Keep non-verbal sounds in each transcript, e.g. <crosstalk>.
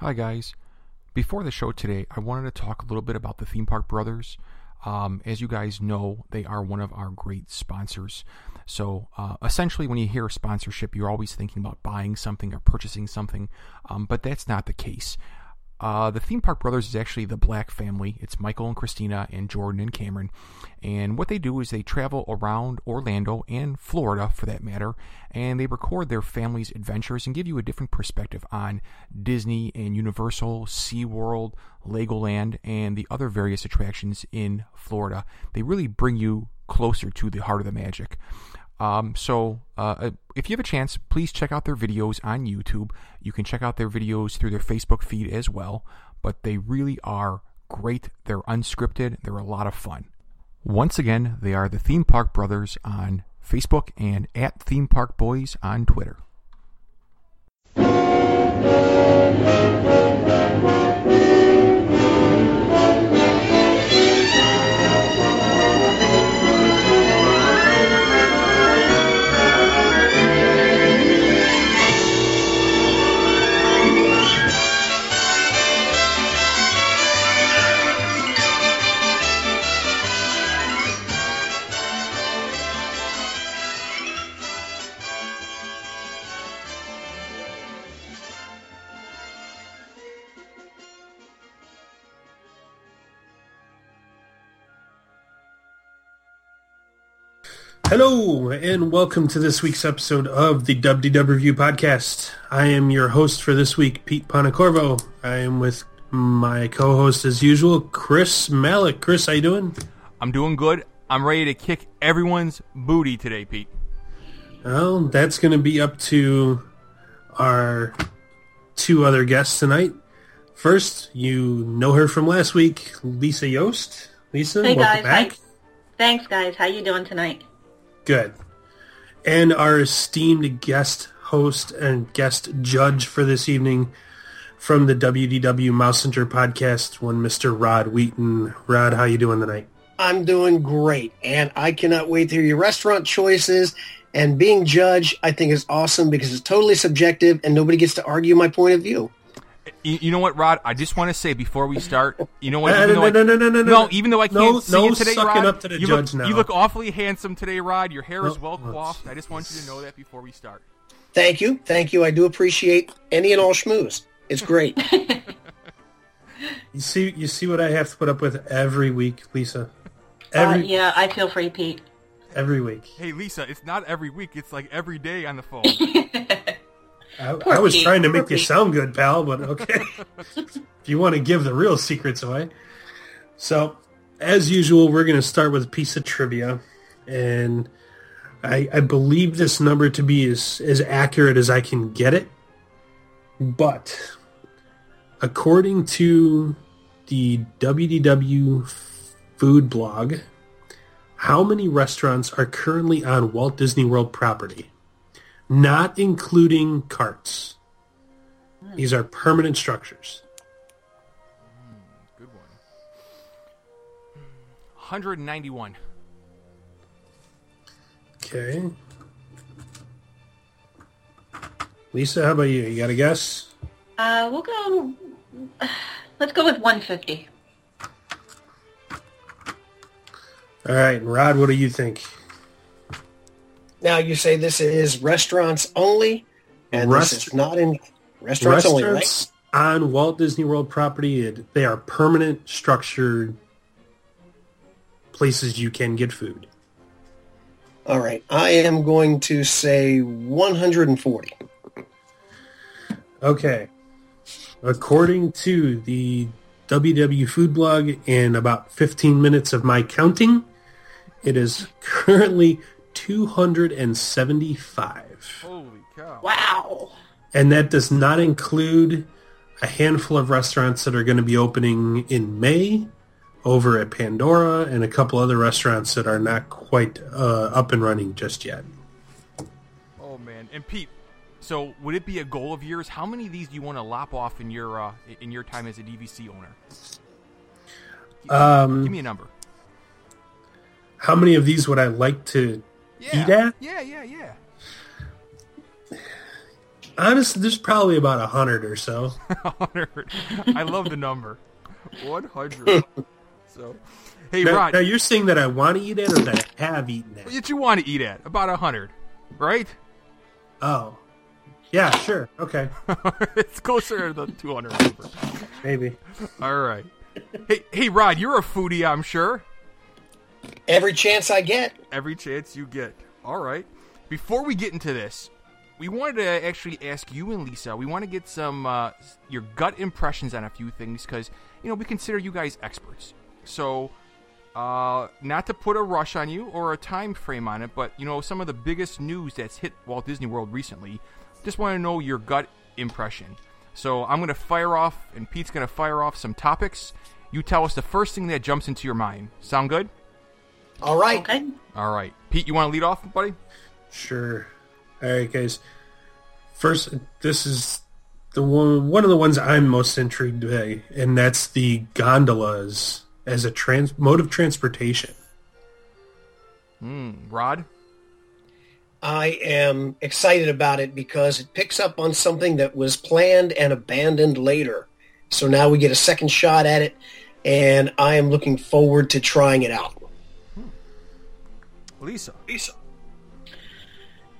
Hi, guys. Before the show today, I wanted to talk a little bit about the Theme Park Brothers. Um, as you guys know, they are one of our great sponsors. So, uh, essentially, when you hear sponsorship, you're always thinking about buying something or purchasing something, um, but that's not the case. Uh, the Theme Park Brothers is actually the Black family. It's Michael and Christina and Jordan and Cameron. And what they do is they travel around Orlando and Florida, for that matter, and they record their family's adventures and give you a different perspective on Disney and Universal, SeaWorld, Legoland, and the other various attractions in Florida. They really bring you closer to the heart of the magic. Um, so, uh, if you have a chance, please check out their videos on YouTube. You can check out their videos through their Facebook feed as well, but they really are great. They're unscripted, they're a lot of fun. Once again, they are the Theme Park Brothers on Facebook and at Theme Park Boys on Twitter. Hello, and welcome to this week's episode of the WDW Revue Podcast. I am your host for this week, Pete Panacorvo. I am with my co-host, as usual, Chris Malik. Chris, how you doing? I'm doing good. I'm ready to kick everyone's booty today, Pete. Well, that's going to be up to our two other guests tonight. First, you know her from last week, Lisa Yost. Lisa, Hey welcome guys, back. Hi. thanks guys. How you doing tonight? Good. And our esteemed guest host and guest judge for this evening from the WDW Mouse Center podcast, one Mr. Rod Wheaton. Rod, how you doing tonight? I'm doing great, and I cannot wait to hear your restaurant choices. And being judge, I think is awesome because it's totally subjective, and nobody gets to argue my point of view. You, you know what, Rod? I just want to say before we start, you know what? Uh, even no, though no, no, no, no, no. even though I can't see no you today, Rod, up to the you judge look, now. You look awfully handsome today, Rod. Your hair is well no. coiffed. I just want you to know that before we start. Thank you, thank you. I do appreciate any and all schmooze. It's great. <laughs> You see, you see what I have to put up with every week, Lisa. Uh, yeah, I feel for you, Pete. every week. Hey, Lisa, it's not every week. It's like every day on the phone. <laughs> I, Poor I was Pete, trying to poor make you Pete. sound good, pal, but okay. <laughs> if you want to give the real secrets away. So, as usual, we're going to start with a piece of trivia. And I, I believe this number to be as, as accurate as I can get it. But according to the WDW food blog, how many restaurants are currently on Walt Disney World property? Not including carts. Hmm. These are permanent structures. Hmm, good one. Hmm, 191. Okay. Lisa, how about you? You got a guess? Uh, we'll go. <sighs> Let's go with 150. All right, Rod, what do you think? Now you say this is restaurants only, and Rest- this is not in restaurants, only, right? Restaurants on Walt Disney World property, it- they are permanent structured places you can get food. All right, I am going to say 140. Okay. According to the WW Food Blog, in about 15 minutes of my counting, it is <laughs> currently 275. Holy cow. Wow. And that does not include a handful of restaurants that are going to be opening in May over at Pandora and a couple other restaurants that are not quite uh, up and running just yet. Oh man. And Pete, so would it be a goal of yours? How many of these do you want to lop off in your uh, in your time as a DVC owner? Um, Give me a number. how many of these would I like to Yeah. eat at? Yeah, yeah, yeah. Honestly, there's probably about a hundred or so. <laughs> 100. I love the number. 100. so, hey, Now, Rod, now you're saying that I want to eat it or that I have eaten it? what you want to eat at? About a 100, right? Oh, yeah, sure, okay, <laughs> it's closer to the 200 number. maybe. All right. Hey, hey, Rod, you're a foodie, I'm sure. Every chance I get. Every chance you get. All right. Before we get into this, we wanted to actually ask you and Lisa. We want to get some uh, your gut impressions on a few things because you know we consider you guys experts. So, uh, not to put a rush on you or a time frame on it, but you know some of the biggest news that's hit Walt Disney World recently. Just want to know your gut impression. So I'm going to fire off, and Pete's going to fire off some topics. You tell us the first thing that jumps into your mind. Sound good? All right. Okay. All right, Pete, you want to lead off, buddy? Sure. All right, guys. First, this is the one one of the ones I'm most intrigued by, and that's the gondolas as a trans mode of transportation. Hmm, Rod. I am excited about it because it picks up on something that was planned and abandoned later. So now we get a second shot at it, and I am looking forward to trying it out. Lisa. Lisa.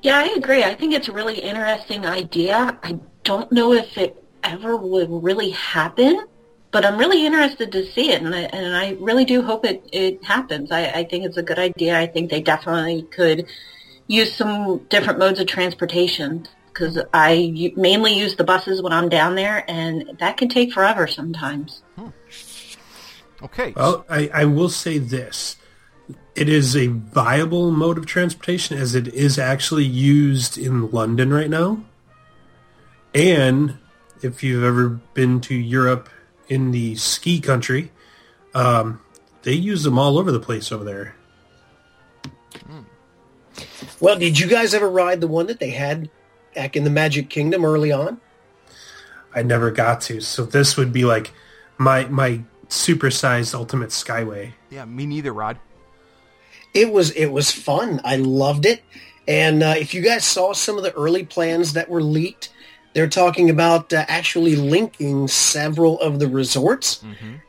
Yeah, I agree. I think it's a really interesting idea. I don't know if it ever would really happen, but I'm really interested to see it, and I, and I really do hope it, it happens. I, I think it's a good idea. I think they definitely could use some different modes of transportation because I mainly use the buses when I'm down there, and that can take forever sometimes. Hmm. Okay. Well, I, I will say this. It is a viable mode of transportation as it is actually used in London right now. And if you've ever been to Europe in the ski country, um, they use them all over the place over there. Well, did you guys ever ride the one that they had back in the Magic Kingdom early on? I never got to. So this would be like my my supersized ultimate skyway. yeah, me neither, Rod. It was it was fun. I loved it. And uh, if you guys saw some of the early plans that were leaked, they're talking about uh, actually linking several of the resorts,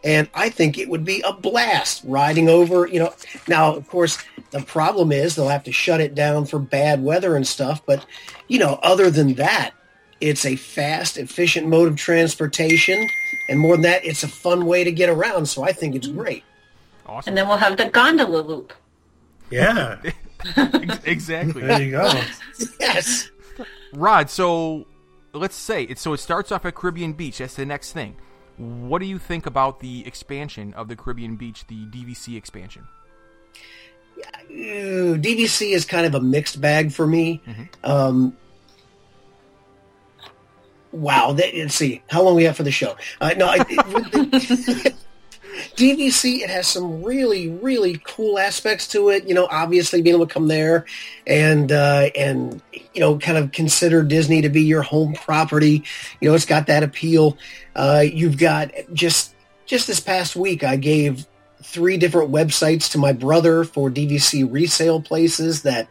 and I think it would be a blast riding over. You know, now of course the problem is they'll have to shut it down for bad weather and stuff. But you know, other than that, it's a fast, efficient mode of transportation, and more than that, it's a fun way to get around. So I think it's great. Awesome. And then we'll have the gondola loop. Yeah, <laughs> exactly. there you go. Yes. Rod, so let's say it so it starts off at Caribbean Beach. That's the next thing. What do you think about the expansion of the Caribbean Beach, the DVC expansion? Ooh, DVC is kind of a mixed bag for me. Um, wow, that, let's see how long we have for the show. Uh, no, I, <laughs> DVC it has some really really cool aspects to it. You know, obviously being able to come there and uh, and you know kind of consider Disney to be your home property. You know, it's got that appeal. Uh, you've got just just this past week I gave three different websites to my brother for DVC resale places that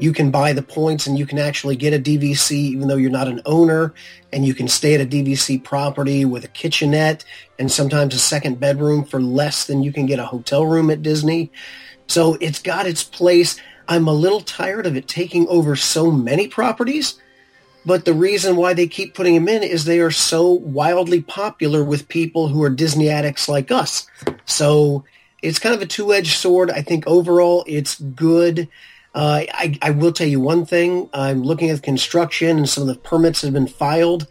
you can buy the points and you can actually get a DVC even though you're not an owner and you can stay at a DVC property with a kitchenette and sometimes a second bedroom for less than you can get a hotel room at Disney. So it's got its place. I'm a little tired of it taking over so many properties. But the reason why they keep putting them in is they are so wildly popular with people who are Disney addicts like us. So it's kind of a two-edged sword. I think overall it's good. Uh, I, I will tell you one thing. I'm looking at the construction and some of the permits have been filed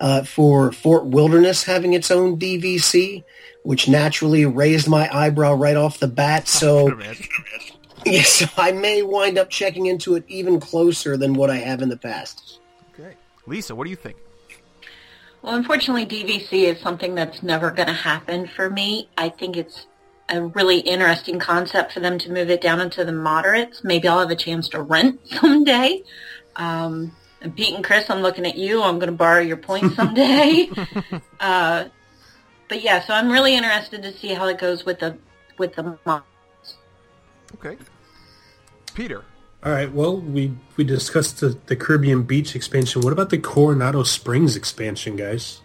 uh, for Fort Wilderness having its own DVC, which naturally raised my eyebrow right off the bat. <laughs> So yes, so <laughs> I may wind up checking into it even closer than what I have in the past. Okay. Lisa, what do you think? Well, unfortunately, DVC is something that's never going to happen for me. I think it's a really interesting concept for them to move it down into the moderates. Maybe I'll have a chance to rent <laughs> someday. Um, and Pete and Chris, I'm looking at you. I'm going to borrow your points <laughs> someday. <laughs> uh, but yeah, so I'm really interested to see how it goes with the with the mod. Okay. Peter. All right. Well, we we discussed the, the Caribbean Beach expansion. What about the Coronado Springs expansion, guys?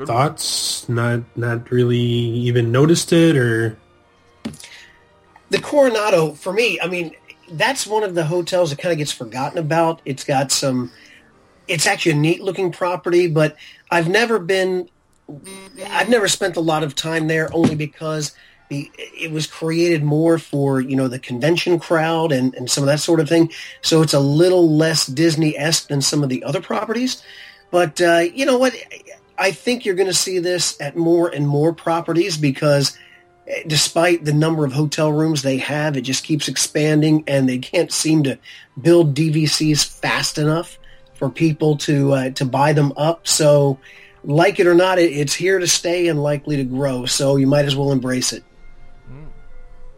Good Thoughts? Not not really even noticed it, or the Coronado for me. I mean, that's one of the hotels that kind of gets forgotten about. It's got some. It's actually a neat looking property, but I've never been. I've never spent a lot of time there only because it was created more for you know the convention crowd and, and some of that sort of thing. So it's a little less Disney esque than some of the other properties. But uh, you know what? I think you're going to see this at more and more properties because eh, despite the number of hotel rooms they have, it just keeps expanding and they can't seem to build DVCs fast enough for people to uh, to buy them up. So like it or not, it, it's here to stay and likely to grow. So you might as well embrace it.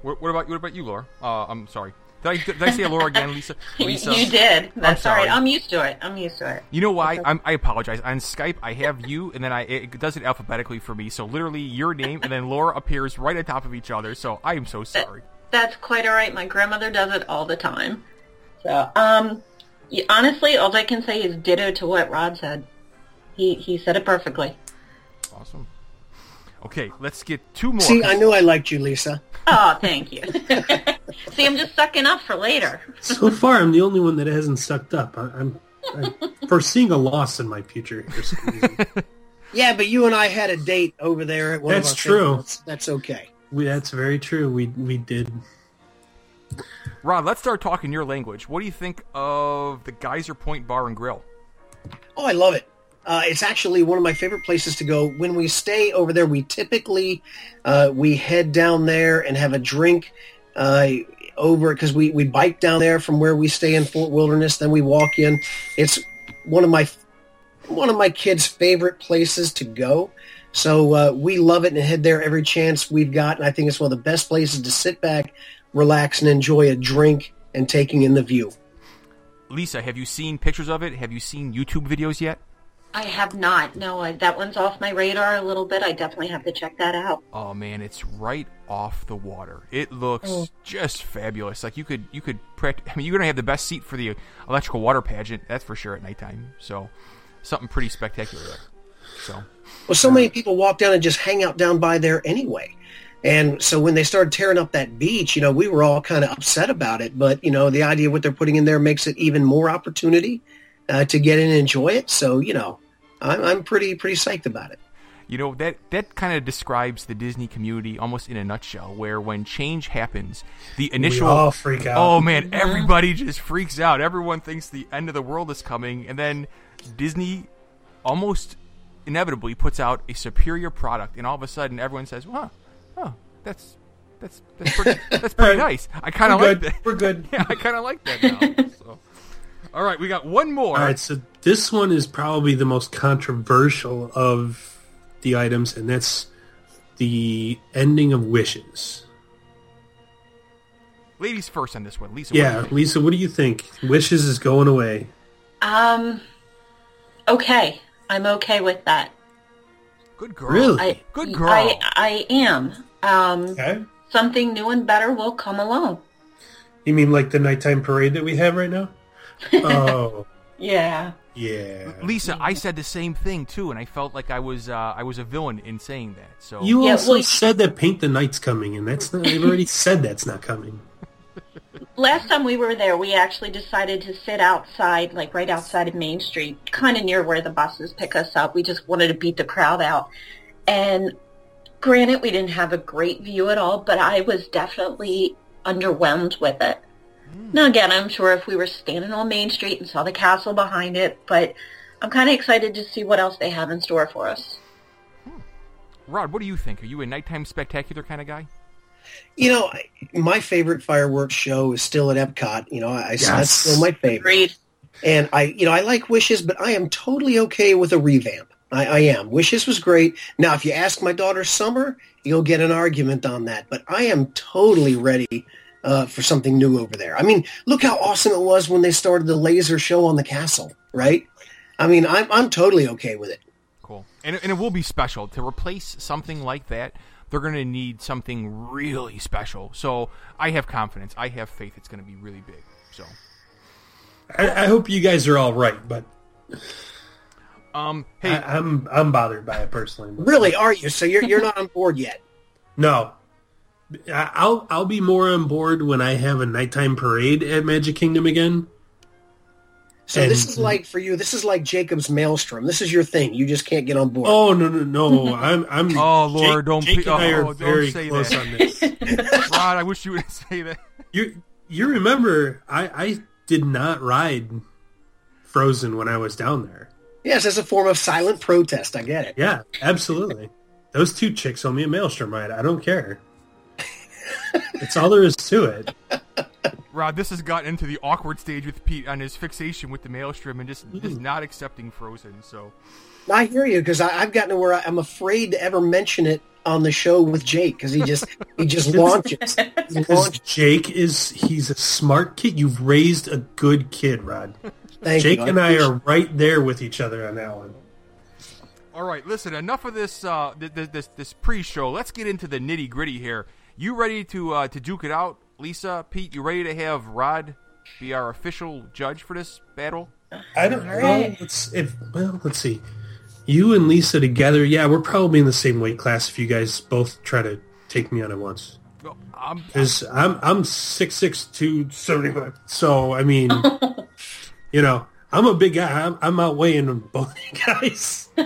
What, what about what about you, Laura? Uh, I'm sorry. Did I, did I say Laura again, Lisa? <laughs> Lisa. You did. That's all sorry. right. I'm used to it. I'm used to it. You know why? I'm, I apologize. On Skype, I have you, and then I it does it alphabetically for me. So literally, your name and then Laura appears right on top of each other. So I am so sorry. That's quite all right. My grandmother does it all the time. So, um, honestly, all I can say is ditto to what Rod said. He he said it perfectly. Awesome. Okay, let's get two more. See, I knew I liked you, Lisa. Oh, thank you. <laughs> See, I'm just sucking up for later. so far I'm the only one that hasn't sucked up. I, I'm, I'm foreseeing a loss in my future. For some reason. Yeah, but you and I had a date over there at one That's of our true. favorites. That's okay. we, that's very true. We we did. Rod, let's start talking your language. What do you think of the Geyser Point Bar and Grill? Oh, I love it. Uh, it's actually one of my favorite places to go. When we stay over there, we typically uh, we head down there and have a drink uh, over because we we bike down there from where we stay in Fort Wilderness. Then we walk in. It's one of my one of my kids' favorite places to go. So uh, we love it and head there every chance we've got. And I think it's one of the best places to sit back, relax, and enjoy a drink and taking in the view. Lisa, have you seen pictures of it? Have you seen YouTube videos yet? I have not. No, I, that one's off my radar a little bit. I definitely have to check that out. Oh man, it's right off the water. It looks Oh. just fabulous. Like you could, you could. Pract- I mean, you're gonna have the best seat for the electrical water pageant. That's for sure at nighttime. So, something pretty spectacular there. So, Well, so many people walk down and just hang out down by there anyway. And so when they started tearing up that beach, you know, we were all kind of upset about it. But, you know, the idea of what they're putting in there makes it even more opportunity uh, to get in and enjoy it. So, you know, I'm, I'm pretty, pretty psyched about it. you know that that kind of describes the Disney community almost in a nutshell. Where when change happens, the initial we all freak out. Oh man, everybody just freaks out. Everyone thinks the end of the world is coming, and then Disney almost inevitably puts out a superior product, and all of a sudden everyone says, "Well, oh, that's that's that's pretty, <laughs> that's pretty nice." I kind of like good. that. We're good. <laughs> Yeah, I kind of like that now. So. All right, we got one more. All right, so this one is probably the most controversial of the items, and that's the ending of Wishes. Ladies first on this one. Lisa. what do you Yeah, think? Lisa, what do you think? Wishes is going away. Um, okay. I'm okay with that. Good girl. Really? I, Good girl. I, I am. Um, Okay. something new and better will come along. You mean like the nighttime parade that we have right now? Oh, <laughs> Yeah. yeah. Lisa, I said the same thing too, and I felt like I was uh, I was a villain in saying that. So You Yeah, also well- said that Paint the Night's coming, and that's not, they've already said that's not coming. <laughs> Last time we were there, we actually decided to sit outside, like right outside of Main Street, kind of near where the buses pick us up. We just wanted to beat the crowd out. And granted, we didn't have a great view at all, but I was definitely underwhelmed with it. Now, again, I'm sure if we were standing on Main Street and saw the castle behind it, but I'm kind of excited to see what else they have in store for us. Hmm. Rod, what do you think? Are you a nighttime spectacular kind of guy? You know, my favorite fireworks show is still at Epcot. You know, I, that's still my favorite. Agreed. And I, you know, I like Wishes, but I am totally okay with a revamp. I, I am. Wishes was great. Now, if you ask my daughter Summer, you'll get an argument on that. But I am totally ready uh, for something new over there. I mean, look how awesome it was when they started the laser show on the castle, right? I mean, I'm I'm totally okay with it. Cool. And, and it will be special to replace something like that. they're going to need something really special. So I have confidence. I have faith it's going to be really big. So I, I hope you guys are all right, but um, hey, I, I'm I'm bothered by it personally. Really, are you? So you're you're not on board yet? No, I- I'll I'll be more on board when I have a nighttime parade at Magic Kingdom again. So And- this is like for you. This is like Jacob's Maelstrom. This is your thing. You just can't get on board. Oh no no no! <laughs> I'm I'm. Oh, Lord, Jake, don't Jake pe- and I oh, are don't very say close that. on this. <laughs> <laughs> Rod, I wish you would say that. You you remember I I did not ride Frozen when I was down there. Yes, as a form of silent protest. I get it. Yeah, absolutely. Those two chicks owe me a maelstrom ride. I don't care. It's all there is to it. Rod, this has gotten into the awkward stage with Pete on his fixation with the maelstrom and just, just not accepting Frozen. So I hear you because I've gotten to where I- I'm afraid to ever mention it on the show with Jake because he just he just <laughs> launches. Because. Jake is he's a smart kid. You've raised a good kid, Rod. Thank Jake you. and I are right there with each other on that one. All right, listen. Enough of this uh, th- th- this this pre-show. Let's get into the nitty gritty here. You ready to uh, to duke it out, Lisa, Pete? You ready to have Rod be our official judge for this battle? I don't know. right. Let's if well, let's see. You and Lisa together, yeah, we're probably in the same weight class. If you guys both try to take me on at once, Well, I'm, because I'm I'm six six two seventy five. So I mean, <laughs> you know, I'm a big guy. I'm, I'm outweighing both you <laughs> guys. <laughs>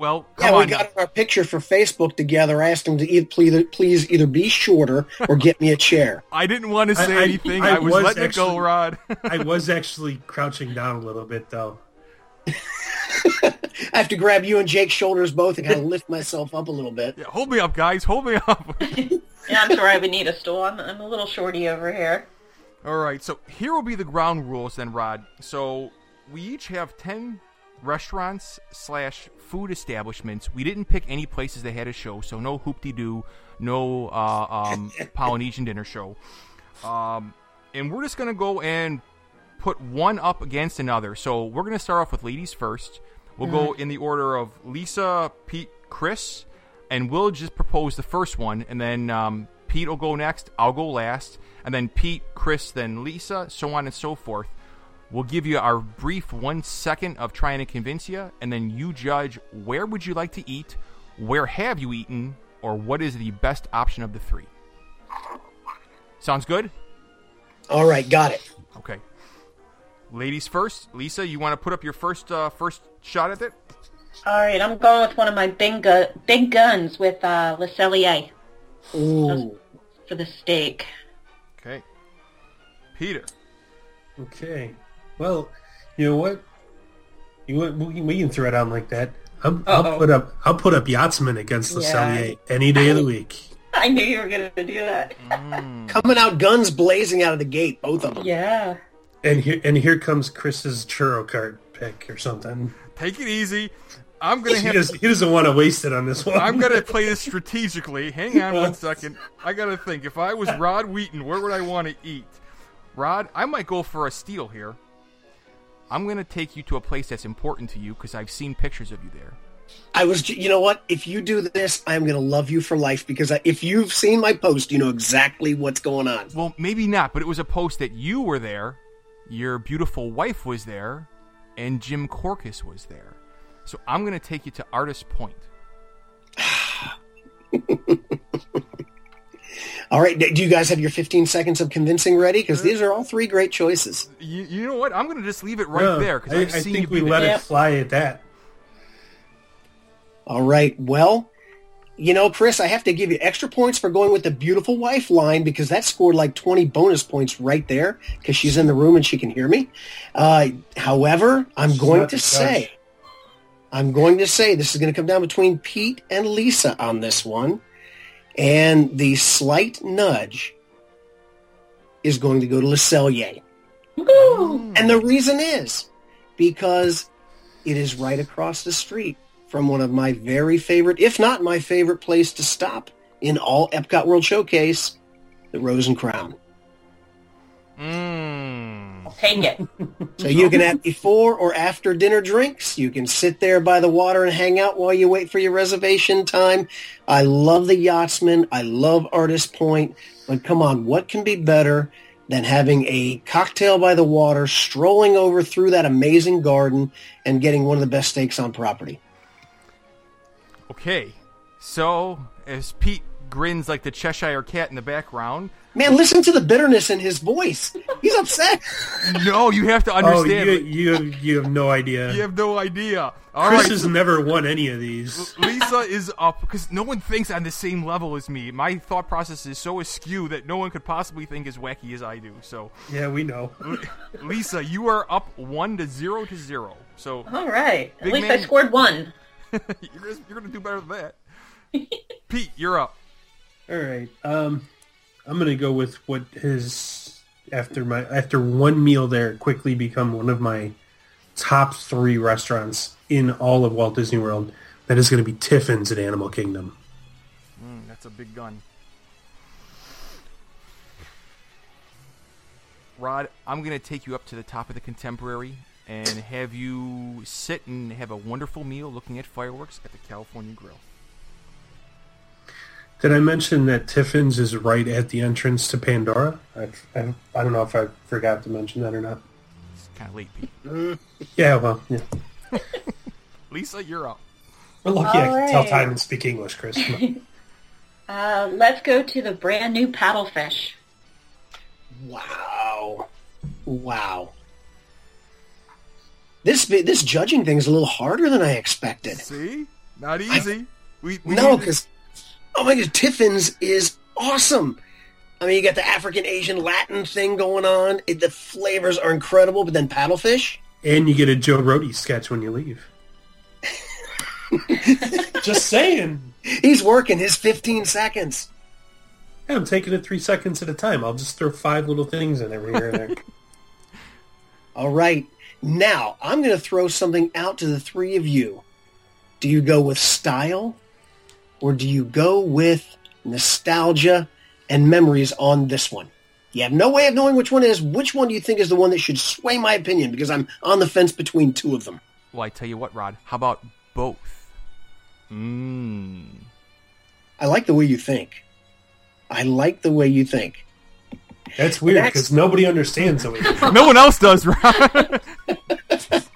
well, Yeah, we on. got our picture for Facebook together. I asked him to e- please, please either be shorter or get me a chair. <laughs> I didn't want to say I- I- anything. I I, was, was letting it go, actually- Rod. <laughs> I was actually crouching down a little bit though. <laughs> I have to grab you and Jake's shoulders both and kind of lift myself up a little bit. Yeah, hold me up, guys. Hold me up. Yeah, I'm sorry I would need a stool. I'm, I'm a little shorty over here. All right, so here will be the ground rules then, Rod. So we each have ten restaurants slash food establishments. We didn't pick any places that had a show, so no Hoop-Dee-Doo, no uh, um, <laughs> Polynesian dinner show. Um, and we're just gonna go and put one up against another. So we're gonna start off with ladies first. We'll go in the order of Lisa, Pete, Chris, and we'll just propose the first one, and then um, Pete will go next. I'll go last, and then Pete, Chris, then Lisa, so on and so forth. We'll give you our brief one second of trying to convince you, and then you judge where would you like to eat, where have you eaten, or what is the best option of the three. Sounds good? All right, got it. Okay. Ladies first. Lisa, you want to put up your first uh, first shot at it? All right, I'm going with one of my big, gu- big guns with uh, Le Cellier Ooh. for the steak. Okay. Peter. Okay. Well, you know what? You? We, can- we can throw it on like that. I'm, I'll put up. I'll put up Yachtsman against Le Yeah. Cellier any day of the week. <laughs> I knew you were going to do that. Mm. Coming out guns blazing out of the gate, both of them. Yeah. And here and here comes Chris's churro cart pick or something. Take it easy. I'm gonna He, have. does, he doesn't want to waste it on this one. I'm gonna <laughs> play this strategically. Hang on one <laughs> second. I gotta think. If I was Rod Wheaton, where would I want to eat? Rod, I might go for a steal here. I'm gonna take you to a place that's important to you because I've seen pictures of you there. I was, you know what? If you do this, I'm going to love you for life because I, if you've seen my post, you know exactly what's going on. Well, maybe not, but it was a post that you were there, your beautiful wife was there, and Jim Korkis was there. So I'm gonna take you to Artist Point. <sighs> <laughs> All right, do you guys have your 15 seconds of convincing ready? Because these are all three great choices. You, you know what? I'm gonna just leave it right Yeah, there because I, I've I seen think you we let there. it fly at that. All right, well, you know, Chris, I have to give you extra points for going with the beautiful wife line because that scored like 20 bonus points right there because she's in the room and she can hear me. Uh, however, I'm She's going to the judge. say, I'm going to say this is going to come down between Pete and Lisa on this one. And the slight nudge is going to go to Le Cellier. Woo! And the reason is because it is right across the street from one of my very favorite, if not my favorite place to stop in all Epcot World Showcase, the Rose and Crown. Mmm. Take it. So you can have before or after dinner drinks. You can sit there by the water and hang out while you wait for your reservation time. I love the Yachtsman. I love Artist Point. But come on, what can be better than having a cocktail by the water, strolling over through that amazing garden, and getting one of the best steaks on property? Okay, so as Pete grins like the Cheshire Cat in the background, Man, listen to the bitterness in his voice. He's upset. <laughs> no, you have to Oh, understand. you, you you have no idea. you have no idea. All Chris right, has never won any of these. Lisa is up because no one thinks on the same level as me. My thought process is so askew that no one could possibly think as wacky as I do. So, Yeah, we know. Lisa, you are up one to zero to zero. So All right. At least man. I scored one. <laughs> <laughs> you're gonna, you're gonna do better than that. Pete, you're up. All right. Um, I'm gonna go with what has after my after one meal there quickly become one of my top three restaurants in all of Walt Disney World. That is going to be Tiffin's at Animal Kingdom. Mm, that's a big gun. Rod, I'm going to take you up to the top of the Contemporary and have you sit and have a wonderful meal looking at fireworks at the California Grill. Did I mention that Tiffin's is right at the entrance to Pandora? I, I, I don't know if I forgot to mention that or not. It's kind of late, Pete. Yeah, well, yeah. <laughs> Lisa, you're up. We're lucky I All can tell time and speak English, Chris. <laughs> Uh, let's go to the brand new paddlefish. Wow. Wow. This this judging thing is a little harder than I expected. See? Not easy. We, we No, because oh my god, Tiffin's is awesome. I mean, you got the African, Asian, Latin thing going on. It, the flavors are incredible, but then paddlefish. and you get a Joe Rohde sketch when you leave. <laughs> Just saying. He's working his 15 seconds. Yeah, I'm taking it three seconds at a time. I'll just throw five little things in every here and there. <laughs> All right. Now, I'm going to throw something out to the three of you. Do you go with style or do you go with nostalgia and memories on this one? You have no way of knowing which one is. Which one do you think is the one that should sway my opinion? Because I'm on the fence between two of them. Well, I tell you what, Rod. How about both? Mmm. I like the way you think. I like the way you think. That's weird because nobody understands the way. you- No one else does, Rod. <laughs>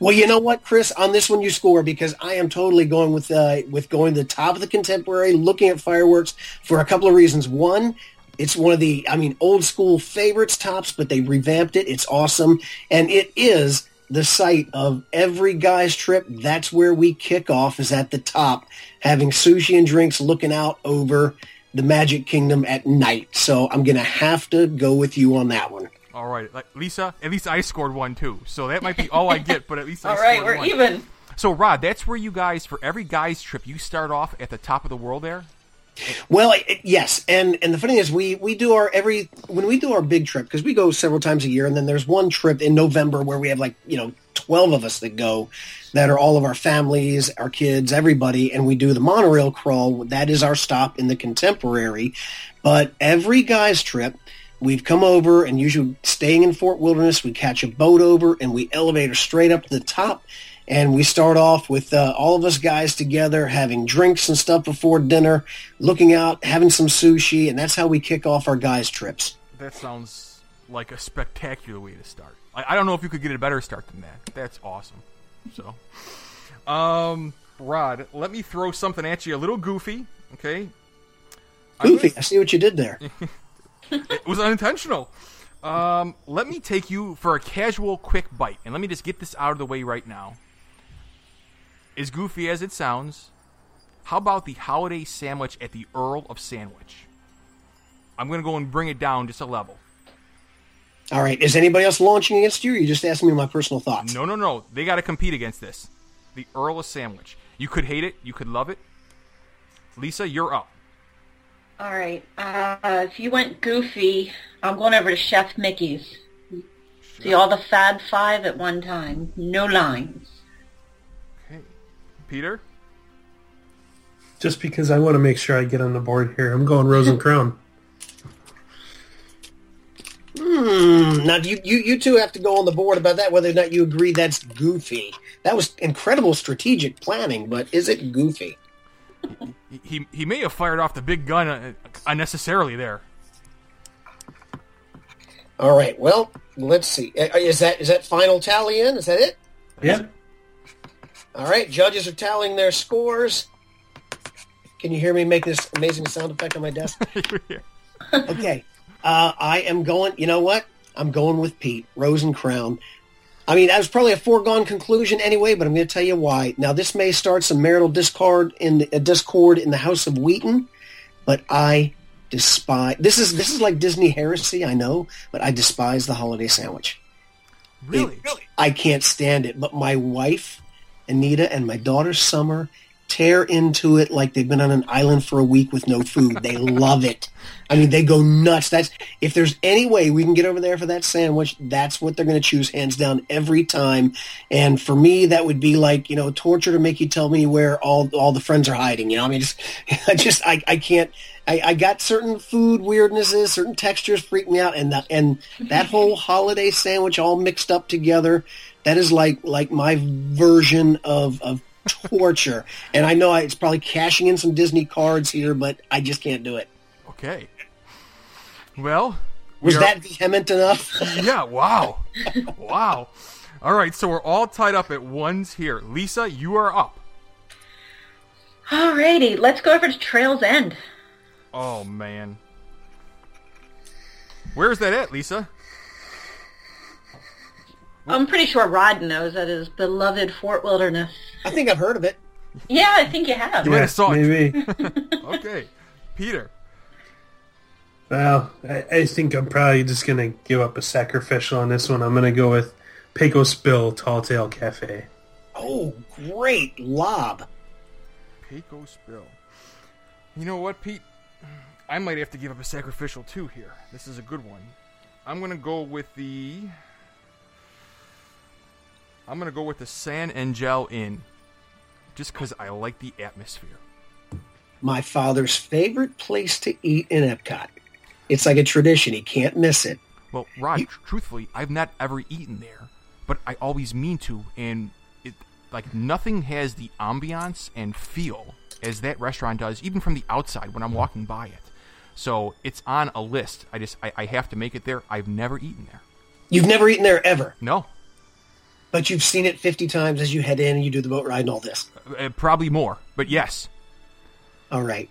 Well, you know what, Chris? On this one, you score because I am totally going with uh, with going to the top of the contemporary, looking at fireworks for a couple of reasons. One, it's one of the, I mean, old school favorites tops, but they revamped it. It's awesome, and it is the site of every guy's trip. That's where we kick off. Is at the top, having sushi and drinks, looking out over the Magic Kingdom at night. So I'm gonna have to go with you on that one. All right, Lisa. At least I scored one too, so that might be all I get. But at least <laughs> I All right, scored we're one. even. So, Rod, that's where you guys, for every guy's trip, you start off at the top of the world there. Well, it- it- yes, and and the funny is, we we do our every when we do our big trip because we go several times a year, and then there's one trip in November where we have like you know twelve of us that go, that are all of our families, our kids, everybody, and we do the monorail crawl. That is our stop in the Contemporary, but every guy's trip. We've come over and usually staying in Fort Wilderness, we catch a boat over and we elevator straight up to the top and we start off with uh, all of us guys together having drinks and stuff before dinner, looking out, having some sushi, and that's how we kick off our guys' trips. That sounds like a spectacular way to start. I, I don't know if you could get a better start than that. That's awesome. So, um, Rod, let me throw something at you a little goofy. Okay, Goofy, gonna- I see what you did there. <laughs> it was unintentional. Um, let me take you for a casual, quick bite, and let me just get this out of the way right now. As goofy as it sounds, how about the holiday sandwich at the Earl of Sandwich? I'm gonna go and bring it down just a level. All right, is anybody else launching against you, or you just asking me my personal thoughts? No, no, no. They got to compete against this. The Earl of Sandwich. You could hate it. You could love it. Lisa, you're up. All right. Uh, if you went goofy, I'm going over to Chef Mickey's. See all the Fab Five at one time. No lines. Okay. Peter? Just because I want to make sure I get on the board here, I'm going Rose and Crown. Hmm. Hmm. Now, you, you you two have to go on the board about that, whether or not you agree that's goofy. That was incredible strategic planning, but is it goofy? He, he, he may have fired off the big gun uh, unnecessarily there. All right. Well, let's see. Uh, Is that is that final tally in? Is that it? Yeah. All right. Judges are tallying their scores. Can you hear me make this amazing sound effect on my desk? <laughs> okay. Uh, I am going. You know what? I'm going with Pete Rose and Crown. I mean, that was probably a foregone conclusion anyway, but I'm going to tell you why. Now, this may start some marital discord in the, uh, discord in the House of Wheaton, but I despise. This is this is like Disney heresy, I know, but I despise the holiday sandwich. Really, Really? I can't stand it. But my wife, Anita, and my daughter, Summer, tear into it like they've been on an island for a week with no food. They <laughs> love it. I mean, they go nuts. That's if there's any way we can get over there for that sandwich, that's what they're going to choose hands down every time. And for me, that would be like you know torture to make you tell me where all all the friends are hiding. You know, I mean, just <laughs> I just I, I can't. I, I got certain food weirdnesses, certain textures freak me out, and the, and that whole <laughs> holiday sandwich all mixed up together. That is like like my version of of torture. and I know I, it's probably cashing in some Disney cards here, but I just can't do it. Okay. Well, we Was are- that vehement enough? <laughs> Yeah, wow. wow. All right, so we're all tied up at ones here. Lisa, you are up. Alrighty, let's go over to Trail's End. Oh, man. Where's that at, Lisa? I'm pretty sure Rod knows that is beloved Fort Wilderness. I think I've heard of it. Yeah, I think you have. You might Yeah, have saw it. maybe. <laughs> Okay. Peter. well, I, I think I'm probably just going to give up a sacrificial on this one. I'm going to go with Pecos Bill Tall Tale Cafe. Oh, great lob. Pecos Bill. You know what, Pete? I might have to give up a sacrificial too here. This is a good one. I'm gonna go with the. I'm gonna go with the San Angel Inn, just because I like the atmosphere. My father's favorite place to eat in Epcot. It's like a tradition. He can't miss it. Well, Rod, tr- truthfully, I've not ever eaten there, but I always mean to, and it like nothing has the ambiance and feel as that restaurant does, even from the outside when I'm walking by it. So it's on a list. I just I, I have to make it there. I've never eaten there. You've never eaten there ever, No, but you've seen it 50 times as you head in and you do the boat ride and all this. uh, probably more, but yes. All right.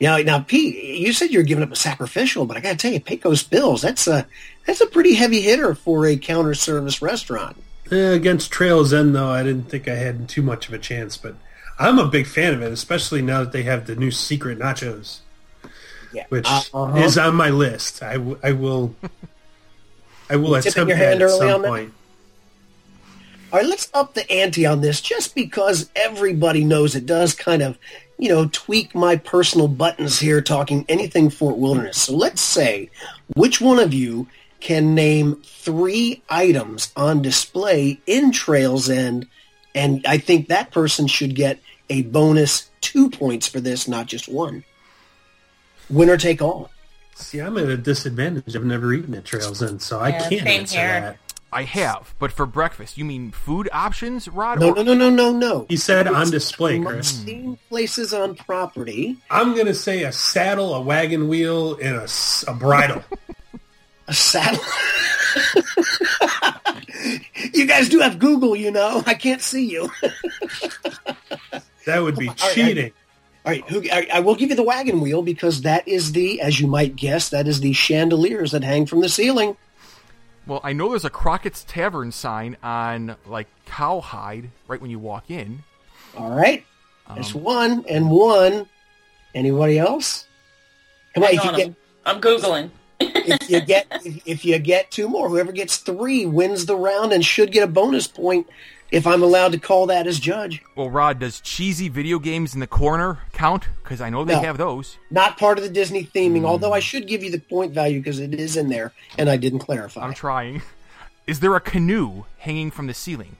Now, now, Pete, you said you're giving up a sacrificial, but I got to tell you, Pecos Bills, that's a that's a pretty heavy hitter for a counter service restaurant. Eh, against Trails End, though, I didn't think I had too much of a chance, but I'm a big fan of it, especially now that they have the new secret nachos, Yeah. which Uh-huh. is on my list. I, w- I will I will Tipping attempt your that at early some on that? Point. All right, let's up the ante on this just because everybody knows it does kind of, you know, tweak my personal buttons here talking anything Fort Wilderness. So let's say which one of you can name three items on display in Trails End, and I think that person should get a bonus two points for this, not just one. Winner take all. See, I'm at a disadvantage. I've never eaten at Trails End, so I can't answer here. that. I have, but for breakfast, you mean food options, Rod? No, or- no, no, no, no, no. He said on display, Must Chris. seen places on property. I'm going to say a saddle, a wagon wheel, and a, a bridle. <laughs> A saddle. <laughs> you guys do have Google, you know. I can't see you. That would be right. cheating. All right, who, I, I will give you the wagon wheel because that is the, as you might guess, that is the chandeliers that hang from the ceiling. Well, I know there's a Crockett's Tavern sign on like cowhide right when you walk in. All right, Um, that's one and one. Anybody else? Come on, if you on, get I'm, I'm Googling. if you get if, <laughs> if you get two more, whoever gets three wins the round and should get a bonus point if I'm allowed to call that as judge. Well, Rod, does cheesy video games in the corner count? Because I know they No. have those. Not part of the Disney theming, Hmm. although I should give you the point value because it is in there and I didn't clarify. I'm trying. <laughs> Is there a canoe hanging from the ceiling?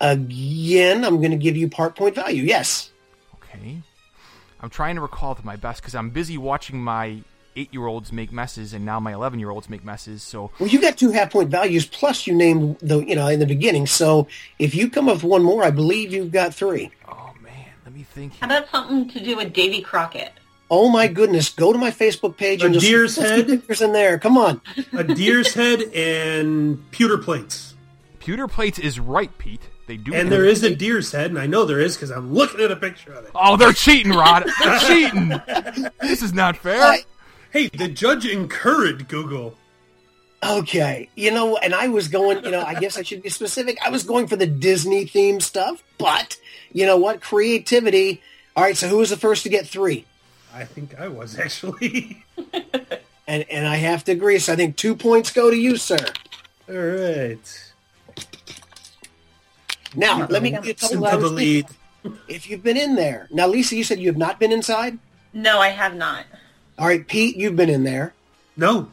Again, I'm going to give you part point value. Yes. Okay. I'm trying to recall to my best because I'm busy watching my eight year olds make messes, and now my eleven year olds make messes. So Well, you got two half point values plus you named the you know in the beginning. So if you come up with one more, I believe you've got three. oh man, let me think. How about something to do with Davy Crockett? Oh my goodness! Go to my Facebook page A and just deer's put head? pictures in there. Come on. <laughs> A deer's head and pewter plates. Pewter plates is right, Pete. They do. And there is a deer's head, and I know there is because I'm looking at a picture of it. Oh, they're cheating, Rod. They're <laughs> cheating. This is not fair. I- Hey, the judge encouraged Google. Okay, you know, and I was going, you know, I guess I should be specific. I was going for the Disney theme stuff, but you know what? Creativity. All right, so who was the first to get three? I think I was actually. <laughs> And and I have to agree. So I think two points go to you, sir. All right. Now hmm. let me give you a couple of the lead. if you've been in there. Now, Lisa, you said you have not been inside. No, I have not. All right, Pete, you've been in there. No,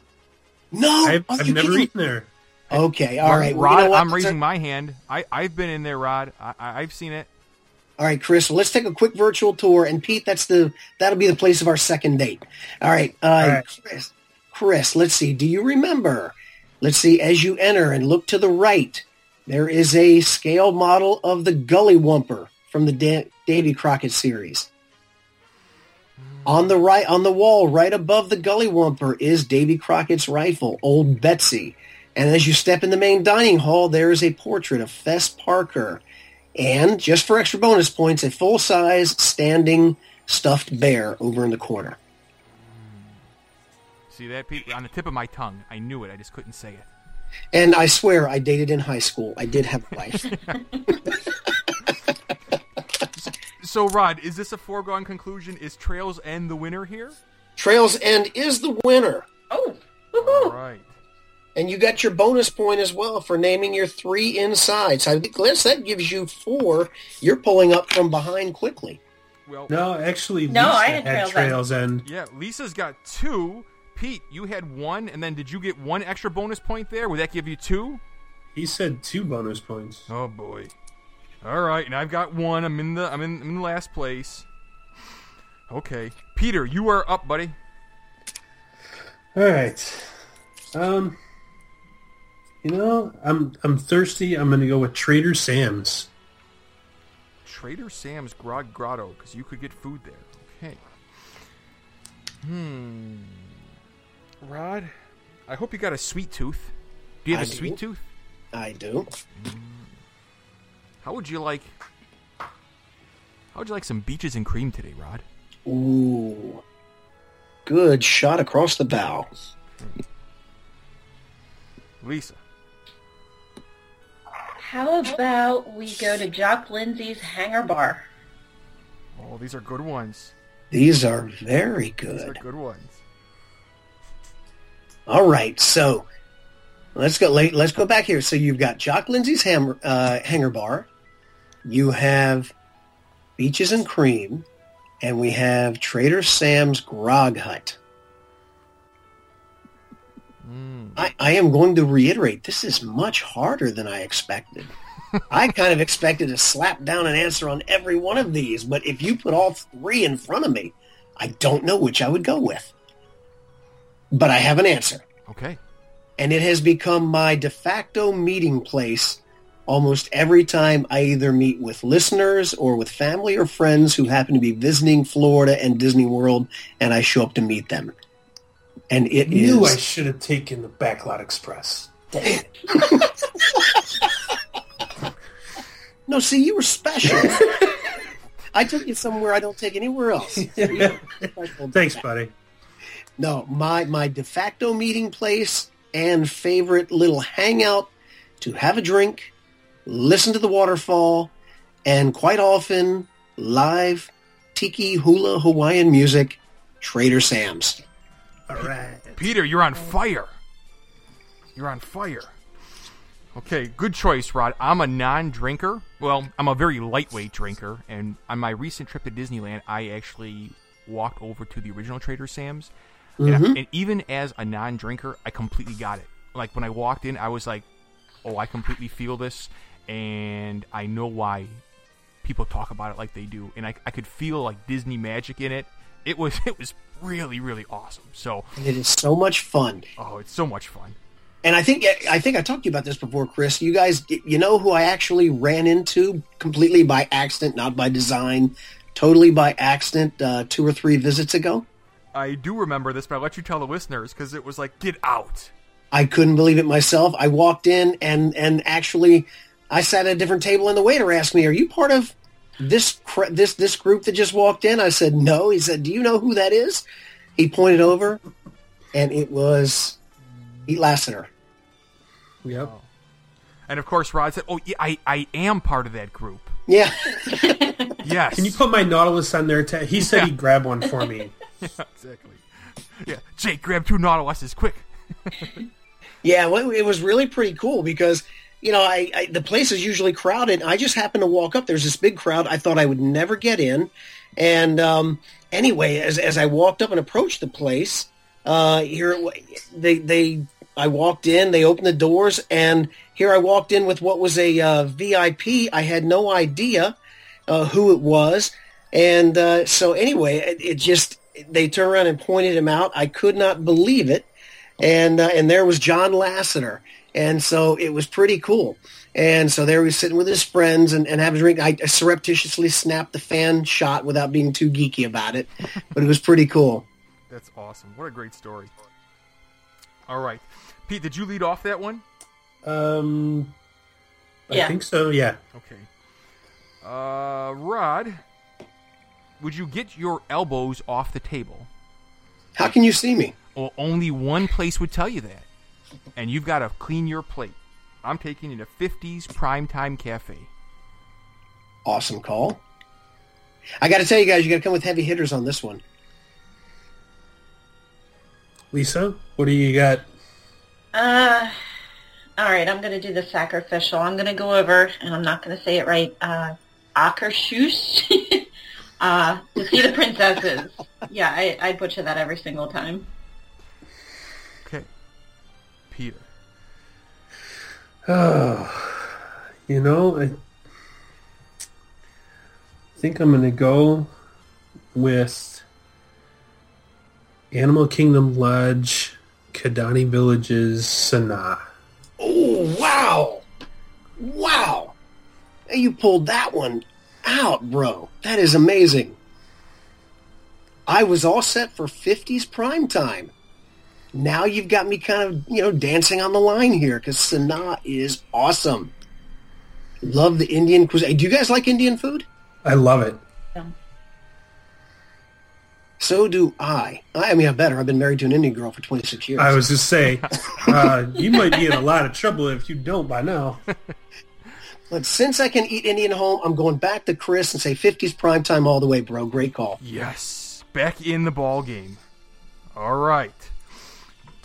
No, I've, Are I've never kidding? eaten there. Okay, all right. Well, Rod, you know? I'm raising my hand. I, I've been in there, Rod. I, I, I've seen it. All right, Chris. Let's take a quick virtual tour, and Pete, that's the that'll be the place of our second date. All right, uh, right. Chris. Chris, let's see. Do you remember? Let's see. As you enter and look to the right, there is a scale model of the Gullywhumper from the da- Davy Crockett series. On the right, on the wall, right above the Gullywhumper, is Davy Crockett's rifle, Old Betsy. And as you step in the main dining hall, there is a portrait of Fess Parker. And, just for extra bonus points, a full-size standing stuffed bear over in the corner. See that, Pete? On the tip of my tongue. I knew it. I just couldn't say it. And I swear I dated in high school. I did have a wife. <laughs> So, Rod, is this a foregone conclusion? Is Trails End the winner here? Trails End is the winner. Oh, All woohoo! right. And you got your bonus point as well for naming your three inside. So I think Liz, that gives you four. You're pulling up from behind quickly. Well, No, actually, No, Lisa I had had Trails Trails End. yeah, Lisa's got two. Pete, you had one, and then did you get one extra bonus point there? Would that give you two? He said two bonus points. Oh boy. All right, and I've got one. I'm in the I'm in, I'm in last place. Okay, Peter, you are up, buddy. All right. Um, you know, I'm I'm thirsty. I'm going to go with Trader Sam's. Trader Sam's Grog Grotto, because you could get food there. Okay. Hmm. Rod, I hope you got a sweet tooth. Do you have I a do. sweet tooth? I do. How would you like? How would you like some beaches and cream today, Rod? Ooh. Good shot across the bow. Lisa. How about we go to Jock Lindsay's Hangar Bar? Oh, these are good ones. These are very good. These are good. good ones. All right, so let's go. let- Let's go back here. So you've got Jock Lindsay's hammer, uh, Hangar Bar. You have Beaches and Cream, and we have Trader Sam's Grog Hut. Mm. I, I am going to reiterate, this is much harder than I expected. I <laughs> kind of expected to slap down an answer on every one of these, but if you put all three in front of me, I don't know which I would go with. But I have an answer. Okay. and it has become my de facto meeting place almost every time I either meet with listeners or with family or friends who happen to be visiting Florida and Disney World, and I show up to meet them. And it is Knew I should have taken the Backlot Express. Dang it. <laughs> no. See, you were special. I took you somewhere I don't take anywhere else. <laughs> Thanks, buddy. No, my my de facto meeting place and favorite little hangout to have a drink, listen to the waterfall, and quite often live tiki hula Hawaiian music, Trader Sam's. All right. Peter, you're on fire. You're on fire. Okay, good choice, Rod. I'm a non-drinker. Well, I'm a very lightweight drinker, and on my recent trip to Disneyland, I actually walked over to the original Trader Sam's, and, I- mm-hmm. and even as a non-drinker, I completely got it. Like when I walked in, I was like, "Oh, I completely feel this, and I know why people talk about it like they do, and I, I could feel like Disney magic in it, it was <laughs> it was really really awesome. So And it is so much fun. oh, it's so much fun. And I think I think I talked to you about this before, Chris. You guys, you know who I actually ran into completely by accident, not by design, totally by accident, uh, two or three visits ago. I do remember this, but I'll let you tell the listeners because it was like, get out. I couldn't believe it myself. I walked in and and actually, I sat at a different table, and the waiter asked me, "Are you part of this this this group that just walked in?" I said, "No." He said, "Do you know who that is?" He pointed over, and it was Pete Lasseter. Yep. Oh. And of course, Rod said, "Oh, yeah, I I am part of that group." Yeah. <laughs> Yes. Can you put my Nautilus on there? Te- he said Yeah. he'd grab one for me. <laughs> yeah, exactly. Yeah, Jake, grab two Nautiluses quick. <laughs> Yeah, well, it was really pretty cool because you know I, I the place is usually crowded. I just happened to walk up. There's this big crowd. I thought I would never get in, and um, anyway, as as I walked up and approached the place, uh, here they they I walked in. They opened the doors, and here I walked in with what was a uh, VIP. I had no idea uh, who it was, and uh, so anyway, it, it just they turned around and pointed him out. I could not believe it and uh, and there was John Lasseter, and so it was pretty cool. And so there he was sitting with his friends and, and having a drink. I surreptitiously snapped the fan shot without being too geeky about it, <laughs> but it was pretty cool. That's awesome. What a great story. All right, Pete, did you lead off that one? Um, I Yeah. think so. Yeah. Okay. Uh, Rod, would you get your elbows off the table? How can you see me? Well, only one place would tell you that, and you've got to clean your plate. I'm taking you to 50s Primetime Cafe. Awesome call. I got to tell you guys, you got to come with heavy hitters on this one. Lisa, what do you got? Uh, all right, I'm going to do the sacrificial. I'm going to go over, and I'm not going to say it right, uh, Akershus, <laughs> uh, to see the princesses. Yeah, I, I butcher that every single time. Okay. Peter. Oh, <sighs> you know, I think I'm going to go with Animal Kingdom Lodge, Kidani Villages, Sanaa. Oh wow, wow! Hey, You pulled that one out, bro. That is amazing. I was all set for 50s prime time. Now you've got me kind of, you know, dancing on the line here because Sanaa is awesome. Love the Indian cuisine. Do you guys like Indian food? I love it. So do I. I mean, I better. I've been married to an Indian girl for 26 years. I was just say, uh, you might be in a lot of trouble if you don't by now. <laughs> But since I can eat Indian home, I'm going back to Chris and say 50s prime time all the way, bro. Great call. Yes. Back in the ball game. All right.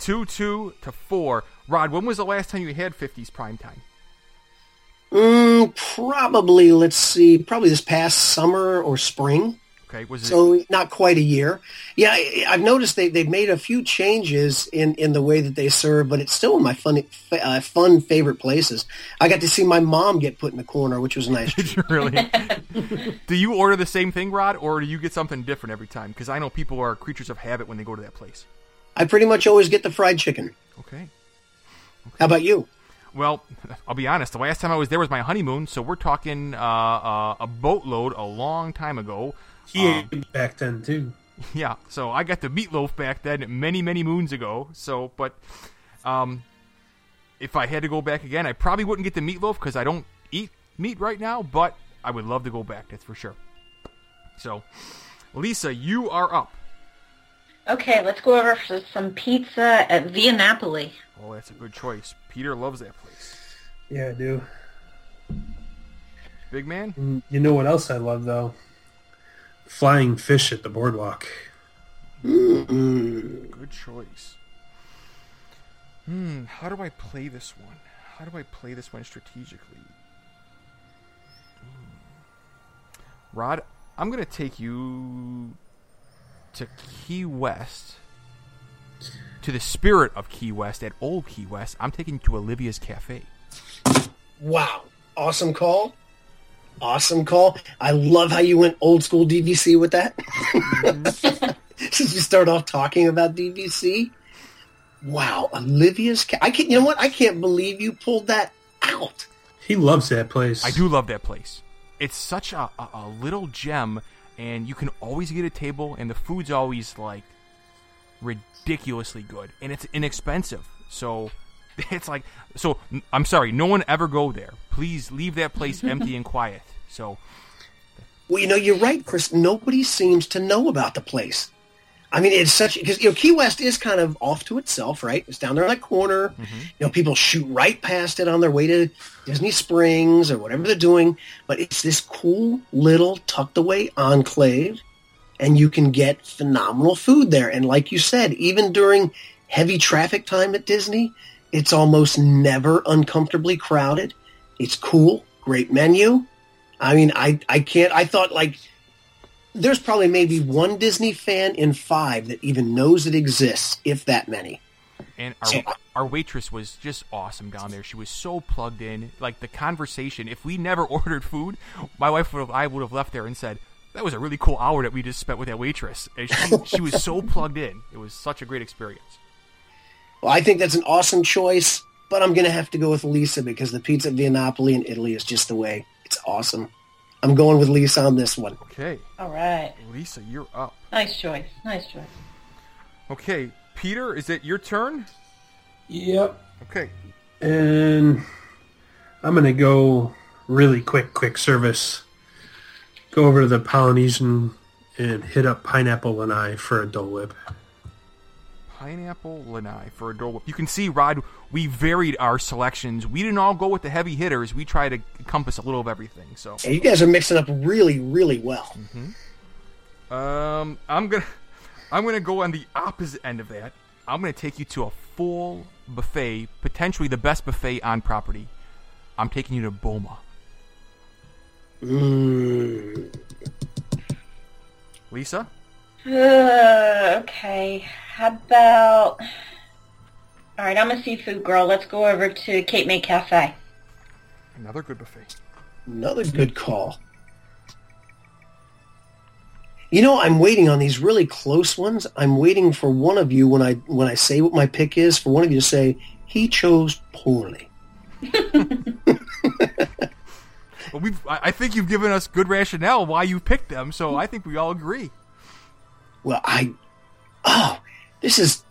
2 2 to 4. Rod, when was the last time you had 50s Primetime? Mm, probably, let's see, probably this past summer or spring. Okay. Was it So not quite a year. Yeah, I- I've noticed they, they've made a few changes in, in the way that they serve, but it's still one of my fun, uh, fun favorite places. I got to see my mom get put in the corner, which was nice <laughs> really? <laughs> do you order the same thing, Rod, or do you get something different every time? Because I know people are creatures of habit when they go to that place. I pretty much always get the fried chicken. Okay. How about you? Well, <laughs> I'll be honest. The last time I was there was my honeymoon, so we're talking uh, uh, a boatload a long time ago. He ate back then too. <laughs> Yeah, so I got the meatloaf back then, many, many moons ago. So, but um, if I had to go back again, I probably wouldn't get the meatloaf because I don't eat meat right now. But I would love to go back. That's for sure. So, Lisa, you are up. Okay, let's go over for some pizza at Via Napoli. Oh, that's a good choice. Peter loves that place. Yeah, I do. Big man. Mm, You know what else I love though? Flying fish at the boardwalk. Good choice. Hmm, how do I play this one? How do I play this one strategically? Hmm. Rod, I'm going to take you to Key West. To the spirit of Key West at Old Key West. I'm taking you to Olivia's Cafe. Wow. Awesome call. Awesome call. I love how you went old school DVC with that. Mm-hmm. <laughs> Since you start off talking about DVC. Wow, Olivia's. Ca- I can't. You know what? I can't believe you pulled that out. He loves that place. I do love that place. It's such a, a, a little gem, and you can always get a table, and the food's always like ridiculously good, and it's inexpensive. So <laughs> it's like, so I'm sorry, no one ever go there. Please leave that place <laughs> empty and quiet. So Well, you know, you're right, Chris. Nobody seems to know about the place. I mean, it's such because you know Key West is kind of off to itself, right? It's down there in that corner. Mm-hmm. You know, people shoot right past it on their way to Disney Springs or whatever they're doing. But it's this cool little tucked away enclave, and you can get phenomenal food there. And like you said, even during heavy traffic time at Disney, it's almost never uncomfortably crowded. It's cool, great menu. I mean, I I can't. I thought like there's probably maybe one Disney fan in five that even knows it exists, if that many. And our, So- our waitress was just awesome down there. She was so plugged in. Like the conversation, if we never <laughs> ordered food, my wife would have, I would have left there and said, "That was a really cool hour that we just spent with that waitress." And she, <laughs> she was so plugged in. It was such a great experience. Well, I think that's an awesome choice, but I'm going to have to go with Lisa because the pizza at Via in Italy is just the way. It's awesome. I'm going with Lisa on this one. Okay, All right. Lisa, you're up. Nice choice. Nice choice. Okay, Peter, is it your turn? Yep. Okay, And I'm going to go really quick, quick service. Go over to the Polynesian and hit up Pineapple Lanai for a Dole Whip. Pineapple lanai for a Dole Whip. You can see, Rod, we varied our selections. We didn't all go with the heavy hitters. We tried to encompass a little of everything. So, And you guys are mixing up really, really well. um, I'm gonna, I'm gonna go on the opposite end of that. I'm gonna take you to a full buffet, potentially the best buffet on property. I'm taking you to Boma. Mm. Lisa, Uh, okay. How about... All right, I'm a seafood girl. Let's go over to Cape May Cafe. another good buffet. Another good call. You know, I'm waiting on these really close ones. I'm waiting for one of you when I when I say what my pick is, for one of you to say he chose poorly. Well, we've, I I think you've given us good rationale why you picked them, so I think we all agree. Well, I oh, this is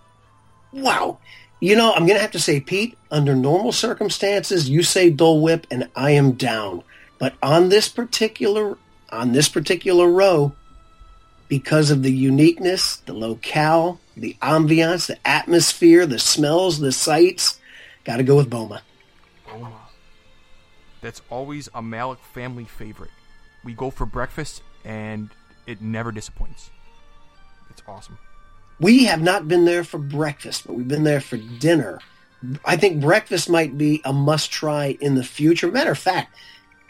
wow. You know, I'm gonna have to say, Pete. Under normal circumstances, you say Dole Whip, and I am down. But on this particular on this particular row, because of the uniqueness, the locale, the ambiance, the atmosphere, the smells, the sights, got to go with Boma. Boma. That's always a Malik family favorite. We go for breakfast, and it never disappoints. It's awesome. We have not been there for breakfast, but we've been there for dinner. I think breakfast might be a must try in the future. Matter of fact,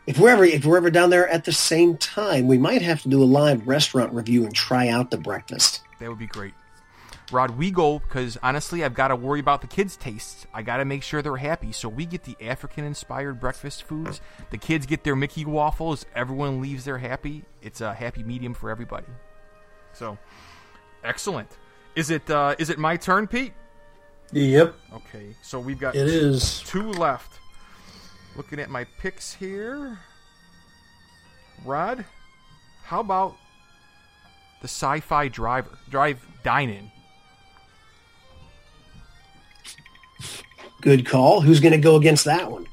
if we're ever if we're ever down there at the same time, we might have to do a live restaurant review and try out the breakfast. That would be great. Rod, we go because honestly, I've got to worry about the kids' tastes. I got to make sure they're happy. So we get the African inspired breakfast foods. The kids get their Mickey waffles. Everyone leaves there happy. It's a happy medium for everybody. So, excellent. Is it uh, is it my turn, Pete? Yep, Okay, so we've got it is. two left. Looking at my picks here. Rod, how about the sci-fi driver drive dine-in? Good call. Who's going to go against that one?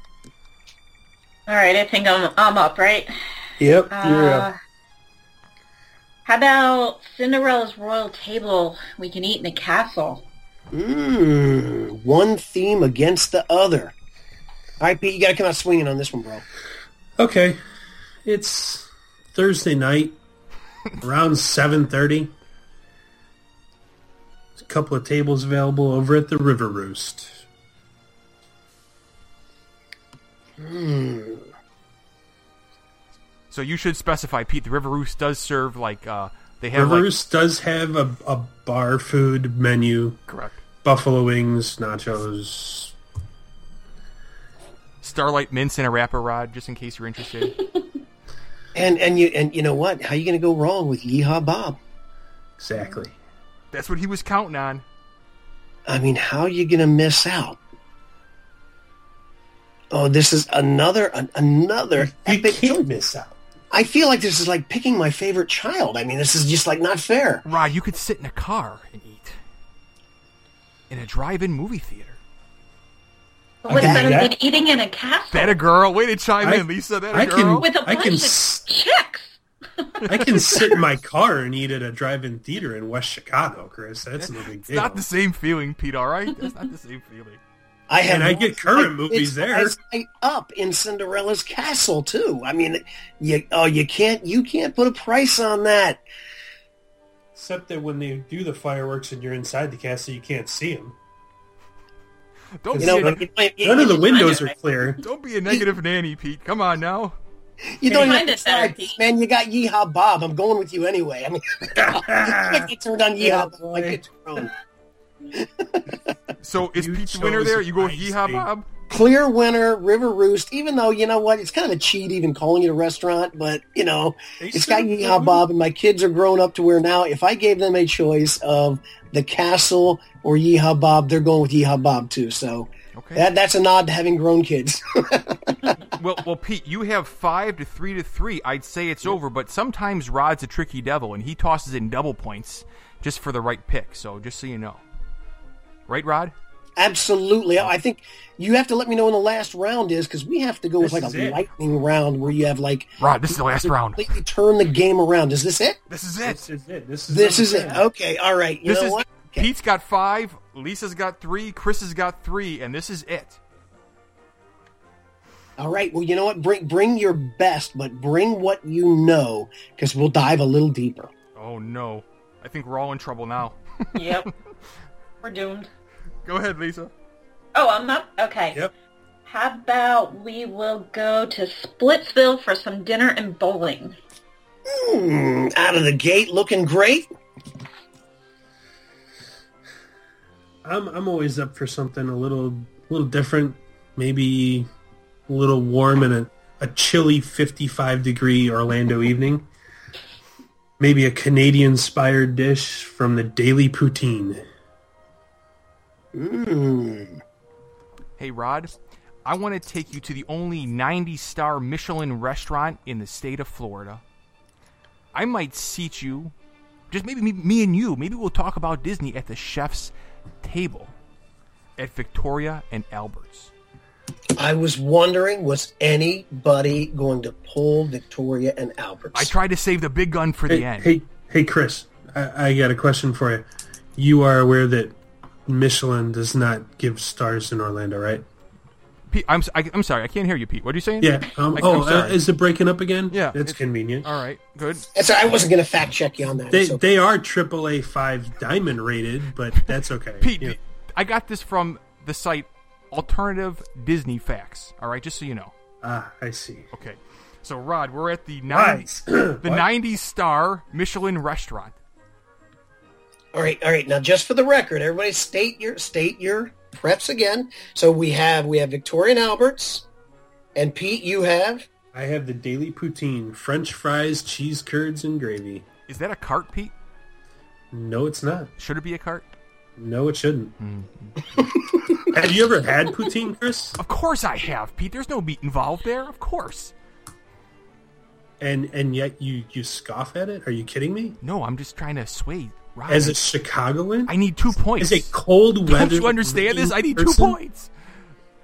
All right, I think I'm I'm up, right? Yep, Uh, you're up. How about Cinderella's royal table? We can eat in a castle. Mmm, one theme against the other. All right, Pete, you got to come out swinging on this one, bro. Okay, it's Thursday night, <laughs> around seven thirty. There's a couple of tables available over at the River Roost. Mmm. So you should specify, Pete. The River Roost does serve like uh, they have River like Roost does have a, a bar food menu: correct buffalo wings, nachos. Starlight mints and a wrapper rod, just in case you're interested. <laughs> And and you and you know what? How you going to go wrong with Yeehaw Bob? Exactly. That's what he was counting on. I mean, how are you going to miss out? Oh, this is another an, another You epic. can't miss out. I feel like this is like picking my favorite child. I mean, this is just like not fair. Rod, you could sit in a car and eat in a drive-in movie theater. But what's better do than that. eating in a castle That a girl? Way to chime I- in, Lisa. That a I girl? can- with a bunch can of chicks? I can <laughs> sit in my car and eat at a drive-in theater in West Chicago, Chris. That's no big deal. It's not the same feeling, Pete. All right, that's not the same feeling. I have And I get current I- movies it's there. eyesight up in Cinderella's castle too. I mean, you oh you can't you can't put a price on that. Except that when they do the fireworks and you're inside the castle, you can't see them. Don't You be know, a, but you, None of the windows are clear. don't be a negative nanny, Pete. Come on now. you don't Find even have to there, decide, man. You got Yeehaw Bob. I'm going with you anyway. I mean, <laughs> you turned on Yeah, Yeehaw Bob. I get <laughs> thrown. So is You Pete the winner there? You go with Ice Yeehaw Cream. Bob? Clear winner, River Roost. Even though you know what, it's kind of a cheat even calling it a restaurant. But you know, it's got Yeehaw Bob, and my kids are grown up to where now, if I gave them a choice of the castle or Yeehaw Bob, they're going with Yeehaw Bob too. So Okay. that that's a nod to having grown kids. <laughs> well, well, Pete, you have five to three to three. I'd say it's over, but sometimes Rod's a tricky devil, and he tosses in double points just for the right pick. So just so you know, right, Rod? Absolutely. I think you have to let me know when the last round is because we have to go with like a it. lightning round where you have like Rod, this is the last round. completely turn the game around. Is this it? This is This it. is it. This is it. This is it. Okay. All right. You This know is what? Okay. Pete's got five, Lisa's got three, Chris has got three, and this is it. All right. Well, you know what? Bring bring your best, but bring what you know because we'll dive a little deeper. Oh no, I think we're all in trouble now. Yep. <laughs> We're doomed. Go ahead, Lisa. Oh, I'm up? Okay. Yep. How about we will go to Splitsville for some dinner and bowling? Hmm, out of the gate, looking great. I'm I'm always up for something a little little different, maybe a little warm in a, a chilly 55 degree Orlando evening. Maybe a Canadian inspired dish from the Daily Poutine. Mm. Hey, Rod, I want to take you to the only 90 star Michelin restaurant in the state of Florida. I might seat you, just maybe me, me and you, maybe we'll talk about Disney at the chef's table at Victoria and Albert's. I was wondering, was anybody going to pull Victoria and Alberts? I tried to save the big gun for the end. hey, hey, Chris, I, I got a question for you. You are aware that Michelin does not give stars in Orlando, right? Pete, I'm, s- I, am sorry, I can't hear you, Pete. What are you saying? Yeah. Um, I- oh, uh, is it breaking up again? Yeah, That's it's- convenient. All right, good. That's- I wasn't going to fact check you on that. They It's okay. they are AAA five diamond rated, but <laughs> that's okay. Pete, Yeah. I got this from the site Alternative Disney Facts. All right, just so you know. Ah, I see. Okay. So, Rod, we're at the 90, the <clears throat> What? 90 star Michelin restaurant. All right, all right. Now, just for the record, everybody state your state your preps again. So we have we have Victoria and Alberts, and Pete, you have. I have the Daily Poutine, French fries, cheese curds, and gravy. Is that a cart, Pete? No, it's not. Should it be a cart? No, it shouldn't. Hmm. <laughs> have you ever had poutine, Chris? Of course I have, Pete. There's no meat involved there. Of course. And and yet you you scoff at it? Are you kidding me? No, I'm just trying to sway Rod. As a Chicagoan, I need two points. as a cold weather, Don't you understand this? I need two person? points.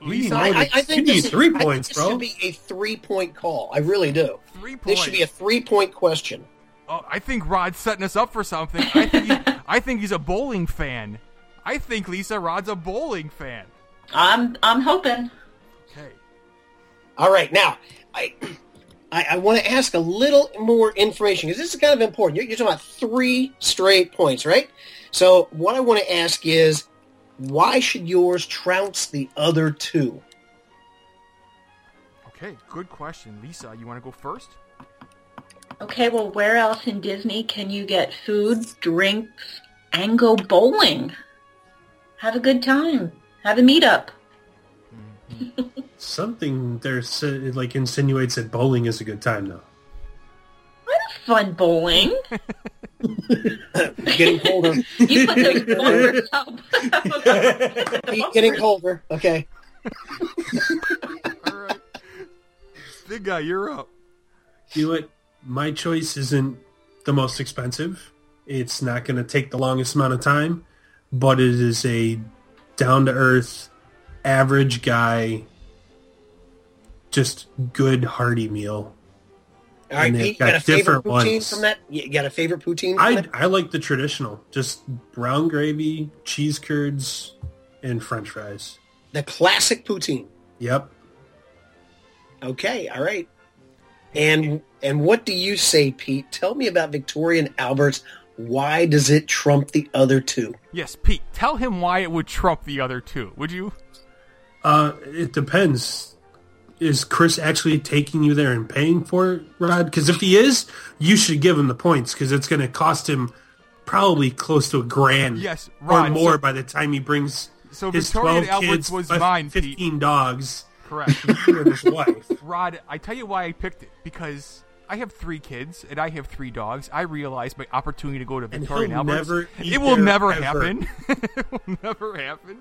What do you Lisa, know? I, I, I You think need this is- three I think points, this bro. should be a three point call. I really do. three points. This should be a three point question. Oh, I think Rod's setting us up for something. I think, he, <laughs> I think he's a bowling fan. I think Lisa Rod's a bowling fan. I'm I'm hoping. Okay. All right, now I I, I want to ask a little more information because this is kind of important. You're, you're talking about three straight points, right? So what I want to ask is, why should yours trounce the other two? Okay, good question. Lisa, you want to go first? Okay, well, where else in Disney can you get food, drinks, and go bowling? Have a good time. Have a meetup. Mm-hmm. Something there like insinuates that bowling is a good time, though. What a fun bowling. <laughs> <laughs> Getting colder. <laughs> You put those boulders up. Getting colder. Okay. All right. Big guy, you're up. You know what? My choice isn't the most expensive. It's not going to take the longest amount of time, but it is a down-to-earth, average guy, just good hearty meal. All right, And they've Pete, you got a got favorite different poutine ones. from that? You got a favorite poutine? From I that? I like the traditional, just brown gravy, cheese curds, and French fries. The classic poutine. Yep. Okay, all right. And and what do you say, Pete? Tell me about Victoria and Albert's. Why does it trump the other two? Yes, Pete. Tell him why it would trump the other two. Would you? Uh, it depends. Is Chris actually taking you there and paying for it, Rod? Because if he is, you should give him the points because it's going to cost him probably close to a grand Yes, or more so- by the time he brings So his Victoria 12 kids, was mine, Pete. 15 dogs, Correct. <laughs> his wife. Rod, I tell you why I picked it because I have three kids and I have three dogs. I realized my opportunity to go to Victoria and, Albert's. never it will never ever. happen. <laughs> it will never happen.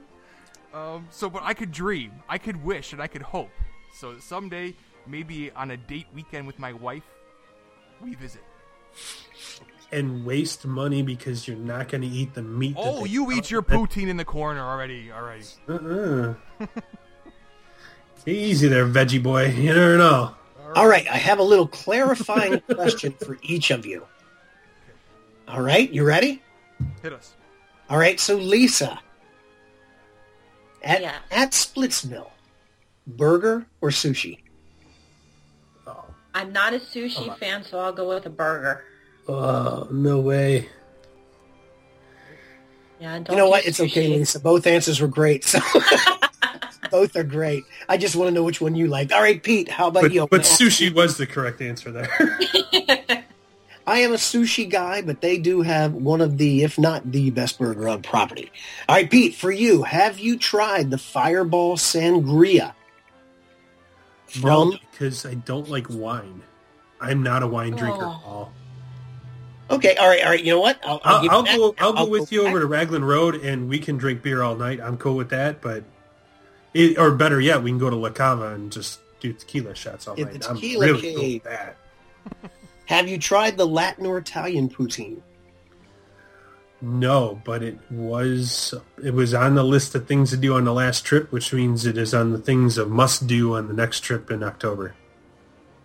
Um, so, but I could dream, I could wish, and I could hope. So someday, maybe on a date weekend with my wife, we visit. And waste money because you're not going to eat the meat. Oh, you eat your with poutine in the corner already. Already. Uh-uh. <laughs> Easy there, veggie boy. You never know. All right, I have a little clarifying <laughs> question for each of you. All right, you ready? Hit us. All right, so Lisa, at Yeah. at Splitsville, burger or sushi? Oh, I'm not a sushi fan, so I'll go with a burger. oh no way. Yeah, don't You know what? It's okay, sushi. Lisa. Both answers were great. So <laughs> <laughs> both are great. I just want to know which one you liked. All right, Pete, how about But, you? but sushi was the correct answer there. <laughs> I am a sushi guy, but they do have one of the, if not the best burger on property. All right, Pete, for you, have you tried the Fireball Sangria? No, because I don't like wine. I'm not a wine drinker Oh. at all. okay, all right, all right. You know what? I'll, I'll, I'll, give I'll go. I'll go with you back. over to Raglan Road, and we can drink beer all night. I'm cool with that. But, it, or better yet, we can go to La Cava and just do tequila shots all Get night. I'm tequila really cave. cool with that. Have you tried the Latin or Italian poutine? No, but it was it was on the list of things to do on the last trip, which means it is on the things of must do on the next trip in October.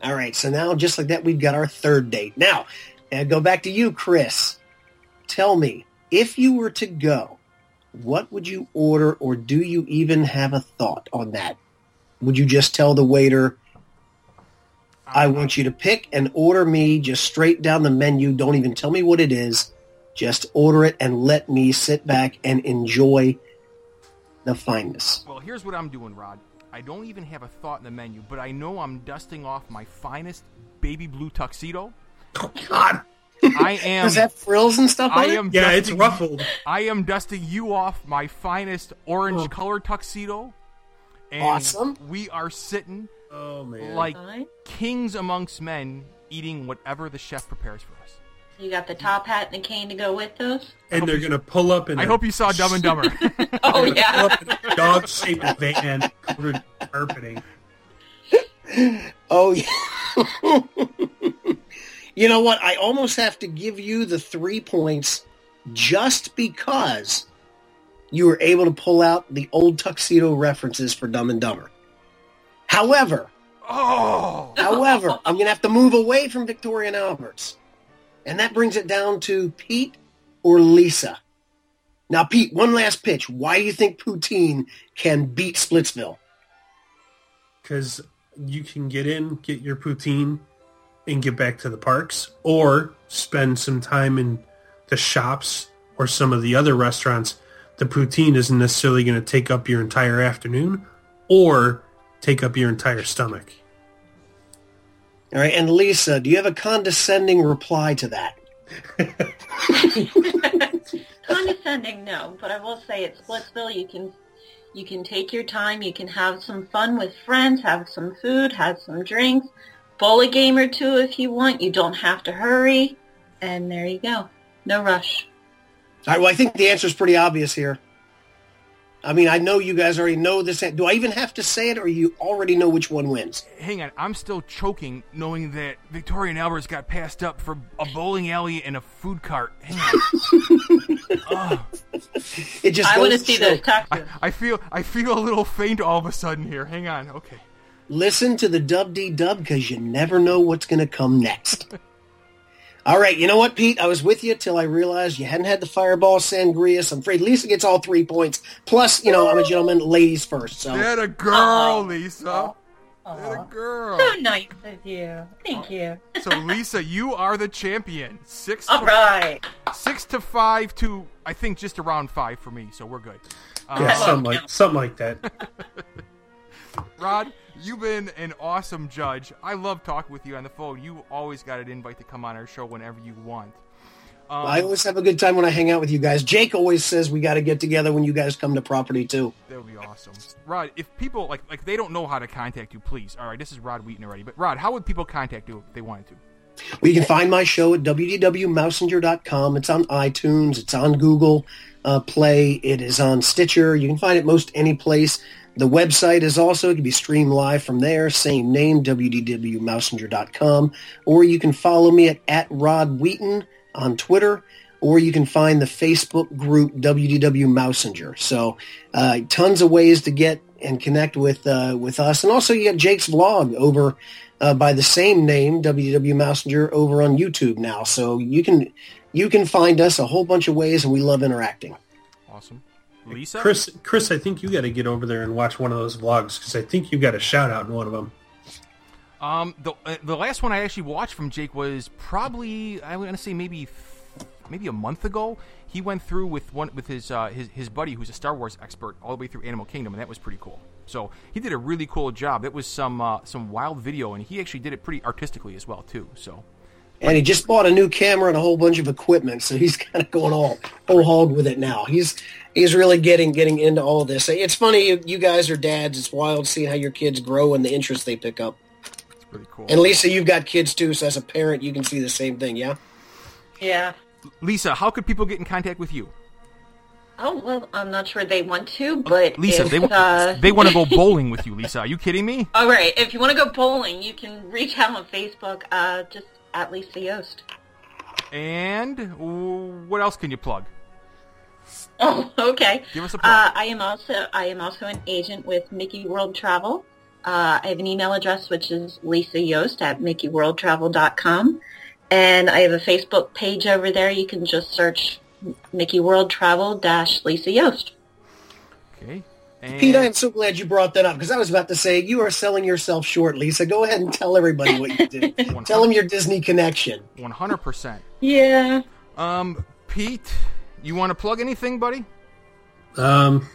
All right, so now just like that, we've got our third date. Now, and go back to you, Chris. Tell me, if you were to go, what would you order, or do you even have a thought on that? Would you just tell the waiter, I um, want you to pick and order me just straight down the menu. Don't even tell me what it is. Just order it and let me sit back and enjoy the fineness. Well, here's what I'm doing, Rod. I don't even have a thought in the menu, but I know I'm dusting off my finest baby blue tuxedo. Oh God! <laughs> I am. Does that frills and stuff I on it? am. Yeah, it's ruffled. I am dusting you off my finest orange oh. colored tuxedo. And Awesome. We are sitting Oh man! like Fine. kings amongst men, eating whatever the chef prepares for us. You got the top hat and the cane to go with those? and they're gonna pull up in. I a- hope you saw Dumb and Dumber. <laughs> Oh, pull yeah. up in a dog-shaped van covered in carpeting. Oh, yeah. you know what? I almost have to give you the three points just because you were able to pull out the old tuxedo references for Dumb and Dumber. However, oh, however, I'm going to have to move away from Victoria and Alberts. And that brings it down to Pete or Lisa. Now, Pete, one last pitch. Why do you think poutine can beat Splitsville? because you can get in, get your poutine, and get back to the parks, or spend some time in the shops or some of the other restaurants. The poutine isn't necessarily going to take up your entire afternoon or take up your entire stomach. All right, and Lisa, do you have a condescending reply to that? <laughs> Condescending, no, but I will say at Splitsville you can you can take your time, you can have some fun with friends, have some food, have some drinks, bowl a game or two if you want. You don't have to hurry. And there you go. No rush. All right, well, I think the answer is pretty obvious here. I mean, I know you guys already know this. Do I even have to say it, or you already know which one wins? Hang on, I'm still choking knowing that Victoria and Alberts got passed up for a bowling alley and a food cart. Hang on. <laughs> oh. It just I want to to see show. those taxes. I, I feel I feel a little faint all of a sudden here. Hang on, okay. Listen to the Dub Dee Dub because you never know what's going to come next. <laughs> all right, you know what, Pete? I was with you till I realized you hadn't had the Fireball Sangria. So I'm afraid Lisa gets all three points. Plus, you know, I'm a gentleman, ladies first. So That a girl, Aw. Lisa. That a girl. So nice of you. Thank you. <laughs> So Lisa, you are the champion. Six All to, right. six to five to I think just around five for me. So we're good. Um, Yeah, something like something like that. <laughs> Rod, you've been an awesome judge. I love talking with you on the phone. You always got an invite to come on our show whenever you want. Um, I always have a good time when I hang out with you guys. Jake always says we got to get together when you guys come to property too. That would be awesome. Rod, if people like like they don't know how to contact you, please. All right, this is Rod Wheaton already. But Rod, how would people contact you if they wanted to? Well, you can find my show at www.mousinger.com. It's on iTunes. It's on Google uh, Play. It is on Stitcher. You can find it most any place. The website is also, it can be streamed live from there. Same name, www.mousinger.com. Or you can follow me at, at Rod Wheaton on Twitter. Or you can find the Facebook group WDW Mousinger. So uh, tons of ways to get and connect with uh, with us. And also you got Jake's vlog over uh, by the same name, WW Mousinger, over on YouTube now. So you can you can find us a whole bunch of ways, and we love interacting. Awesome. Lisa? Chris, Chris, I think you got to get over there and watch one of those vlogs because I think you got a shout out in one of them. Um, the uh, the last one I actually watched from Jake was probably I'm gonna say maybe maybe a month ago. He went through with one with his uh, his his buddy who's a Star Wars expert all the way through Animal Kingdom, and that was pretty cool. So he did a really cool job. That was some uh, some wild video, and he actually did it pretty artistically as well too. So And he just bought a new camera and a whole bunch of equipment, so he's <laughs> kind of going all whole hog with it now. He's he's really getting getting into all this. It's funny, you, you guys are dads. It's wild seeing how your kids grow and the interest they pick up. it's pretty cool. And Lisa, you've got kids too, so as a parent, you can see the same thing. Yeah. Yeah. Lisa, how could people get in contact with you? Oh well, I'm not sure they want to, but Lisa, if, they uh, they want to go bowling with you. Lisa, are you kidding me? All right, if you want to go bowling, you can reach out on Facebook, uh, just at Lisa Yost. And what else can you plug? <laughs> Oh, okay. Give us a plug. Uh, I am also I am also an agent with Mickey World Travel. Uh, I have an email address which is Lisa Yost at MickeyWorldTravel.com, and I have a Facebook page over there. You can just search Mickey World Travel dash Lisa Yost. Okay. And Pete, I am so glad you brought that up because I was about to say you are selling yourself short, Lisa. Go ahead and tell everybody what you did. <laughs> tell them your Disney connection. 100%. Yeah. Um, Pete, you want to plug anything, buddy? Um,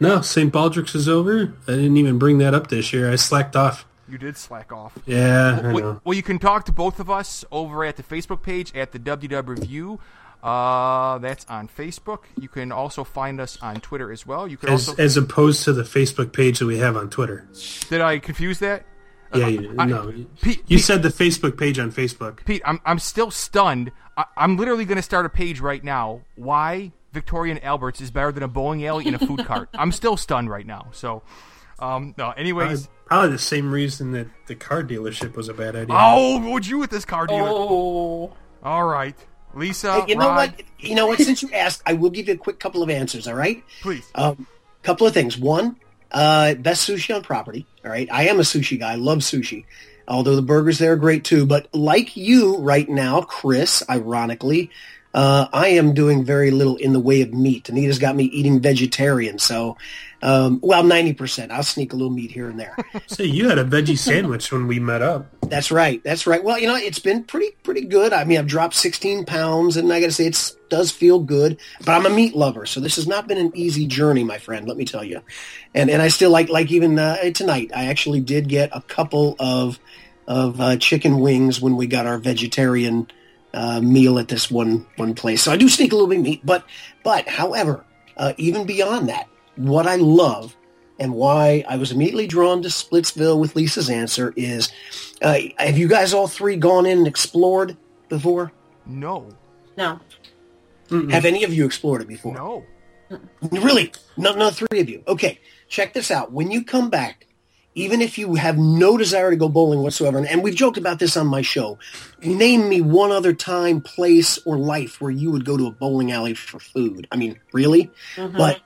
no, St. Baldrick's is over. I didn't even bring that up this year. I slacked off. You did slack off. Yeah, I Well, know. well, you can talk to both of us over at the Facebook page at the WDW Revue. Uh, that's on Facebook. You can also find us on Twitter as well. You can As, also. as opposed to the Facebook page that we have on Twitter. did I confuse that? Yeah, you, I- no. Pete, You Pete, said the Facebook page on Facebook. Pete, I'm I'm still stunned. I, I'm literally going to start a page right now. Why Victoria and Alberts is better than a bowling alley and a food <laughs> cart? I'm still stunned right now. So, um, no. Probably, Anyways, probably the same reason that the car dealership was a bad idea. oh, would you with this car dealer? Oh. All right, Lisa. Hey, you know Rod, what? You know what? Since you asked, I will give you a quick couple of answers. All right. Please. Um, couple of things. One, uh, best sushi on property. All right. I am a sushi guy. I love sushi. Although the burgers there are great too. But like you right now, Chris, ironically, uh, I am doing very little in the way of meat. Anita's got me eating vegetarian. So, um, well, 90%. I'll sneak a little meat here and there. <laughs> Say you had a veggie sandwich when we met up. That's right. That's right. Well, you know, it's been pretty pretty good. I mean, I've dropped 16 pounds, and I got to say, it does feel good. But I'm a meat lover, so this has not been an easy journey, my friend. Let me tell you. And and I still like like even uh, tonight. I actually did get a couple of of uh, chicken wings when we got our vegetarian uh, meal at this one one place. So I do sneak a little bit of meat, but but however, uh, even beyond that, what I love and why I was immediately drawn to Splitsville with Lisa's answer is, uh, have you guys all three gone in and explored before? No. No. Have any of you explored it before? No. Really? None, none of three of you. Okay, check this out. When you come back, even if you have no desire to go bowling whatsoever, and, and we've joked about this on my show, name me one other time, place, or life where you would go to a bowling alley for food. I mean, really? But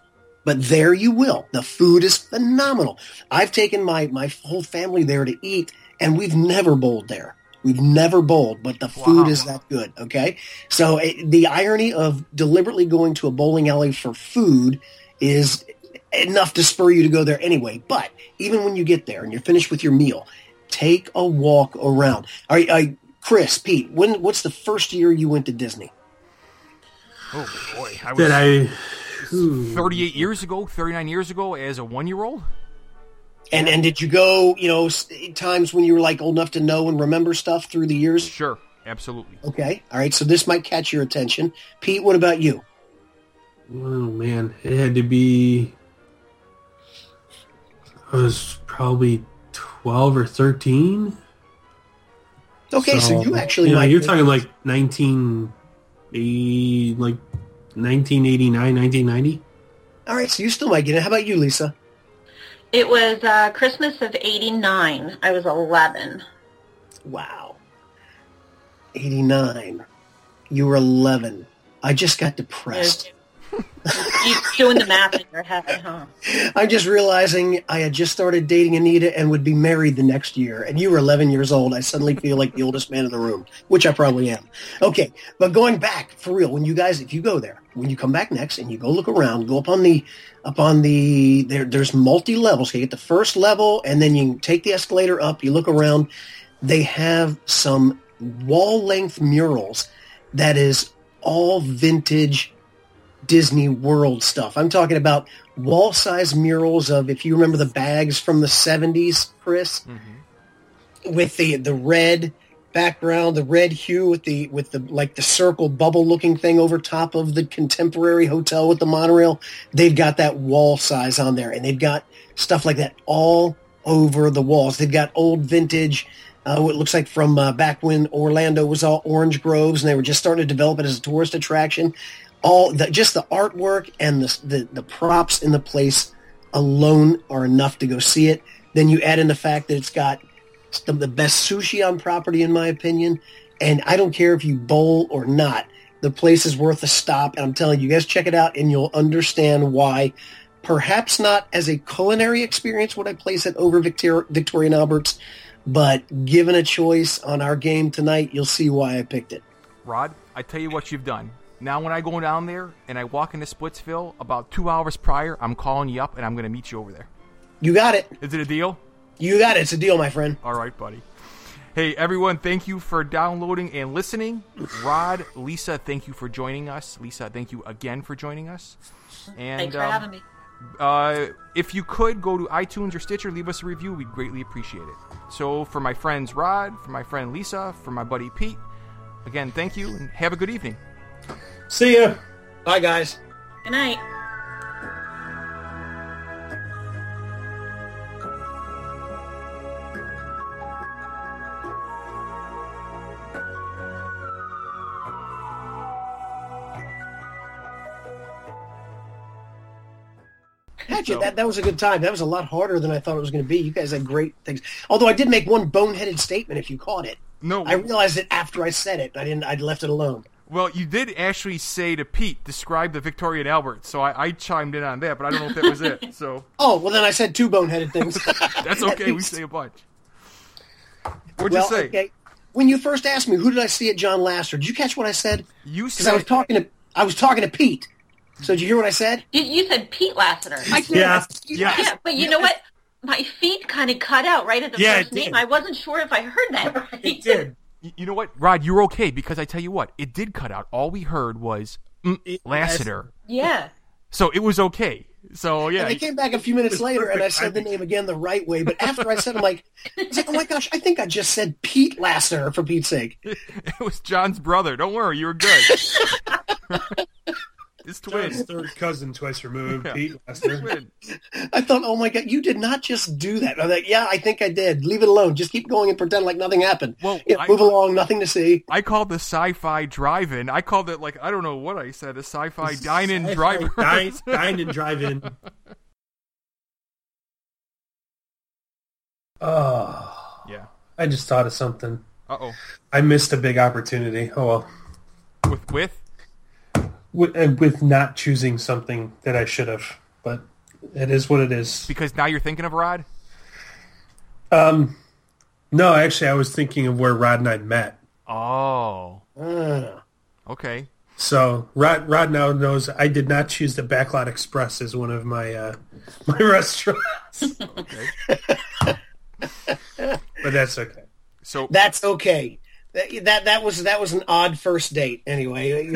but there you will. The food is phenomenal. I've taken my my whole family there to eat, and we've never bowled there. We've never bowled, but the food Wow. is that good. Okay, so it, the irony of deliberately going to a bowling alley for food is enough to spur you to go there anyway. But even when you get there and you're finished with your meal, take a walk around. All right, I, Chris, Pete, when what's the first year you went to Disney? Oh boy, I was Did I? 38 years ago, 39 years ago, as a one-year-old. And and did you go, you know, times when you were like old enough to know and remember stuff through the years? Sure, absolutely. Okay. All right. So this might catch your attention. Pete, what about you? Oh man, it had to be. I was probably twelve or thirteen. Okay, so, you actually you know, might you're talking like nineteen, eighty, like 1989, 1990. All right, so you still might get it. How about you, Lisa? It was uh, Christmas of 89. I was 11. Wow. 89. You were 11. I just got depressed. Doing the math in your head, huh? I'm just realizing I had just started dating Anita and would be married the next year, and you were 11 years old. I suddenly feel like the oldest man in the room, which I probably am. Okay, but going back for real, when you guys, if you go there, when you come back next and you go look around, go up on the, up on the, there, there's multi levels. You get the first level, and then you take the escalator up. You look around. They have some wall length murals that is all vintage Disney World stuff. I'm talking about wall size murals of if you remember the bags from the 70s, Chris, with the the red background, the red hue with the with the like the circle bubble looking thing over top of the contemporary hotel with the monorail. They've got that wall size on there and they've got stuff like that all over the walls. They've got old vintage uh, what looks like from uh, back when Orlando was all orange groves and they were just starting to develop it as a tourist attraction. All the, just the artwork and the, the the props in the place alone are enough to go see it. Then you add in the fact that it's got some the best sushi on property, in my opinion. And I don't care if you bowl or not. The place is worth a stop. And I'm telling you, you guys check it out and you'll understand why. Perhaps not as a culinary experience would I place it over Victor- Victoria and Albert's, but given a choice on our game tonight, you'll see why I picked it. Rod, I tell you what you've done. Now, when I go down there and I walk into Splitsville about two hours prior, I'm calling you up and I'm going to meet you over there. You got it. Is it a deal? You got it. It's a deal, my friend. All right, buddy. Hey, everyone, thank you for downloading and listening. Rod, Lisa, thank you for joining us. Lisa, thank you again for joining us. And Thanks for um, having me. Uh, if you could go to iTunes or Stitcher, leave us a review. We'd greatly appreciate it. So, for my friends Rod, for my friend Lisa, for my buddy Pete, again, thank you and have a good evening. See ya. Bye, guys. Good night. Actually, So- that, that was a good time. That was a lot harder than I thought it was going to be. You guys had great things. Although I did make one boneheaded statement if you caught it. No, I realized it after I said it. I didn't. I'd left it alone. Well, you did actually say to Pete, describe the Victoria and Albert. So I, I chimed in on that, but I don't know if that was it. So <laughs> Oh well, then I said two boneheaded things. <laughs> that's <laughs> okay. We say a bunch. What'd well, you say? okay. When you first asked me who did I see at John Lasser, did you catch what I said? You Because I was talking to I was talking to Pete. So did you hear what I said? You, you said Pete Lasseter. I did. Yeah. Yeah. yeah, but you know what? My feet kind of cut out right at the Yeah, first name. I wasn't sure if I heard that right. It did. Y- You know what, Rod? You're okay because I tell you what, it did cut out. All we heard was mm, Lasseter, Yeah. so it was okay. So yeah, And I came back a few minutes later and I said the name again the right way. But after I said, I'm like, I was like, oh my gosh, I think I just said Pete Lasseter for Pete's sake. <laughs> it was John's brother. Don't worry, you were good. <laughs> His twin. John's third cousin, twice removed. Yeah. Pete Lester. I thought, oh my god, you did not just do that. I'm like, yeah, I think I did. Leave it alone. Just keep going and pretend like nothing happened. Well, Yeah, I- move along. Nothing to see. I called the sci-fi drive-in. I called it like I don't know what I said. A sci-fi dine-in Sci-fi drive. Dine, <laughs> dine and drive in. Oh, yeah. I just thought of something. Uh oh. I missed a big opportunity. Oh well, With with. With, uh, with not choosing something that I should have, but it is what it is. Because now you're thinking of Rod. Um, no, actually, I was thinking of where Rod and I met. Oh. Ah. Okay. So Rod, Rod now knows I did not choose the Backlot Express as one of my uh, <laughs> my restaurants, Okay. <laughs> but that's okay. So That's okay. That, that that was that was an odd first date. Anyway, <laughs>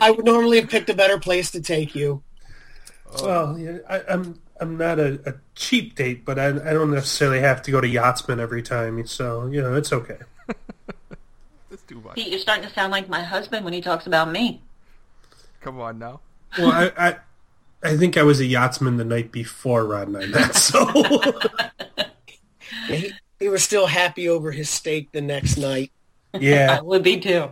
I would normally have picked a better place to take you. Oh. Well, yeah, I, I'm I'm not a, a cheap date, but I, I don't necessarily have to go to Yachtsman every time, so you know it's okay. <laughs> that's too much. Pete, you're starting to sound like my husband when he talks about me. Come on now. Well, I, I I think I was a Yachtsman the night before Rod and I met, so <laughs> He, he was still happy over his steak the next night. Yeah, <laughs> I yeah. would be too.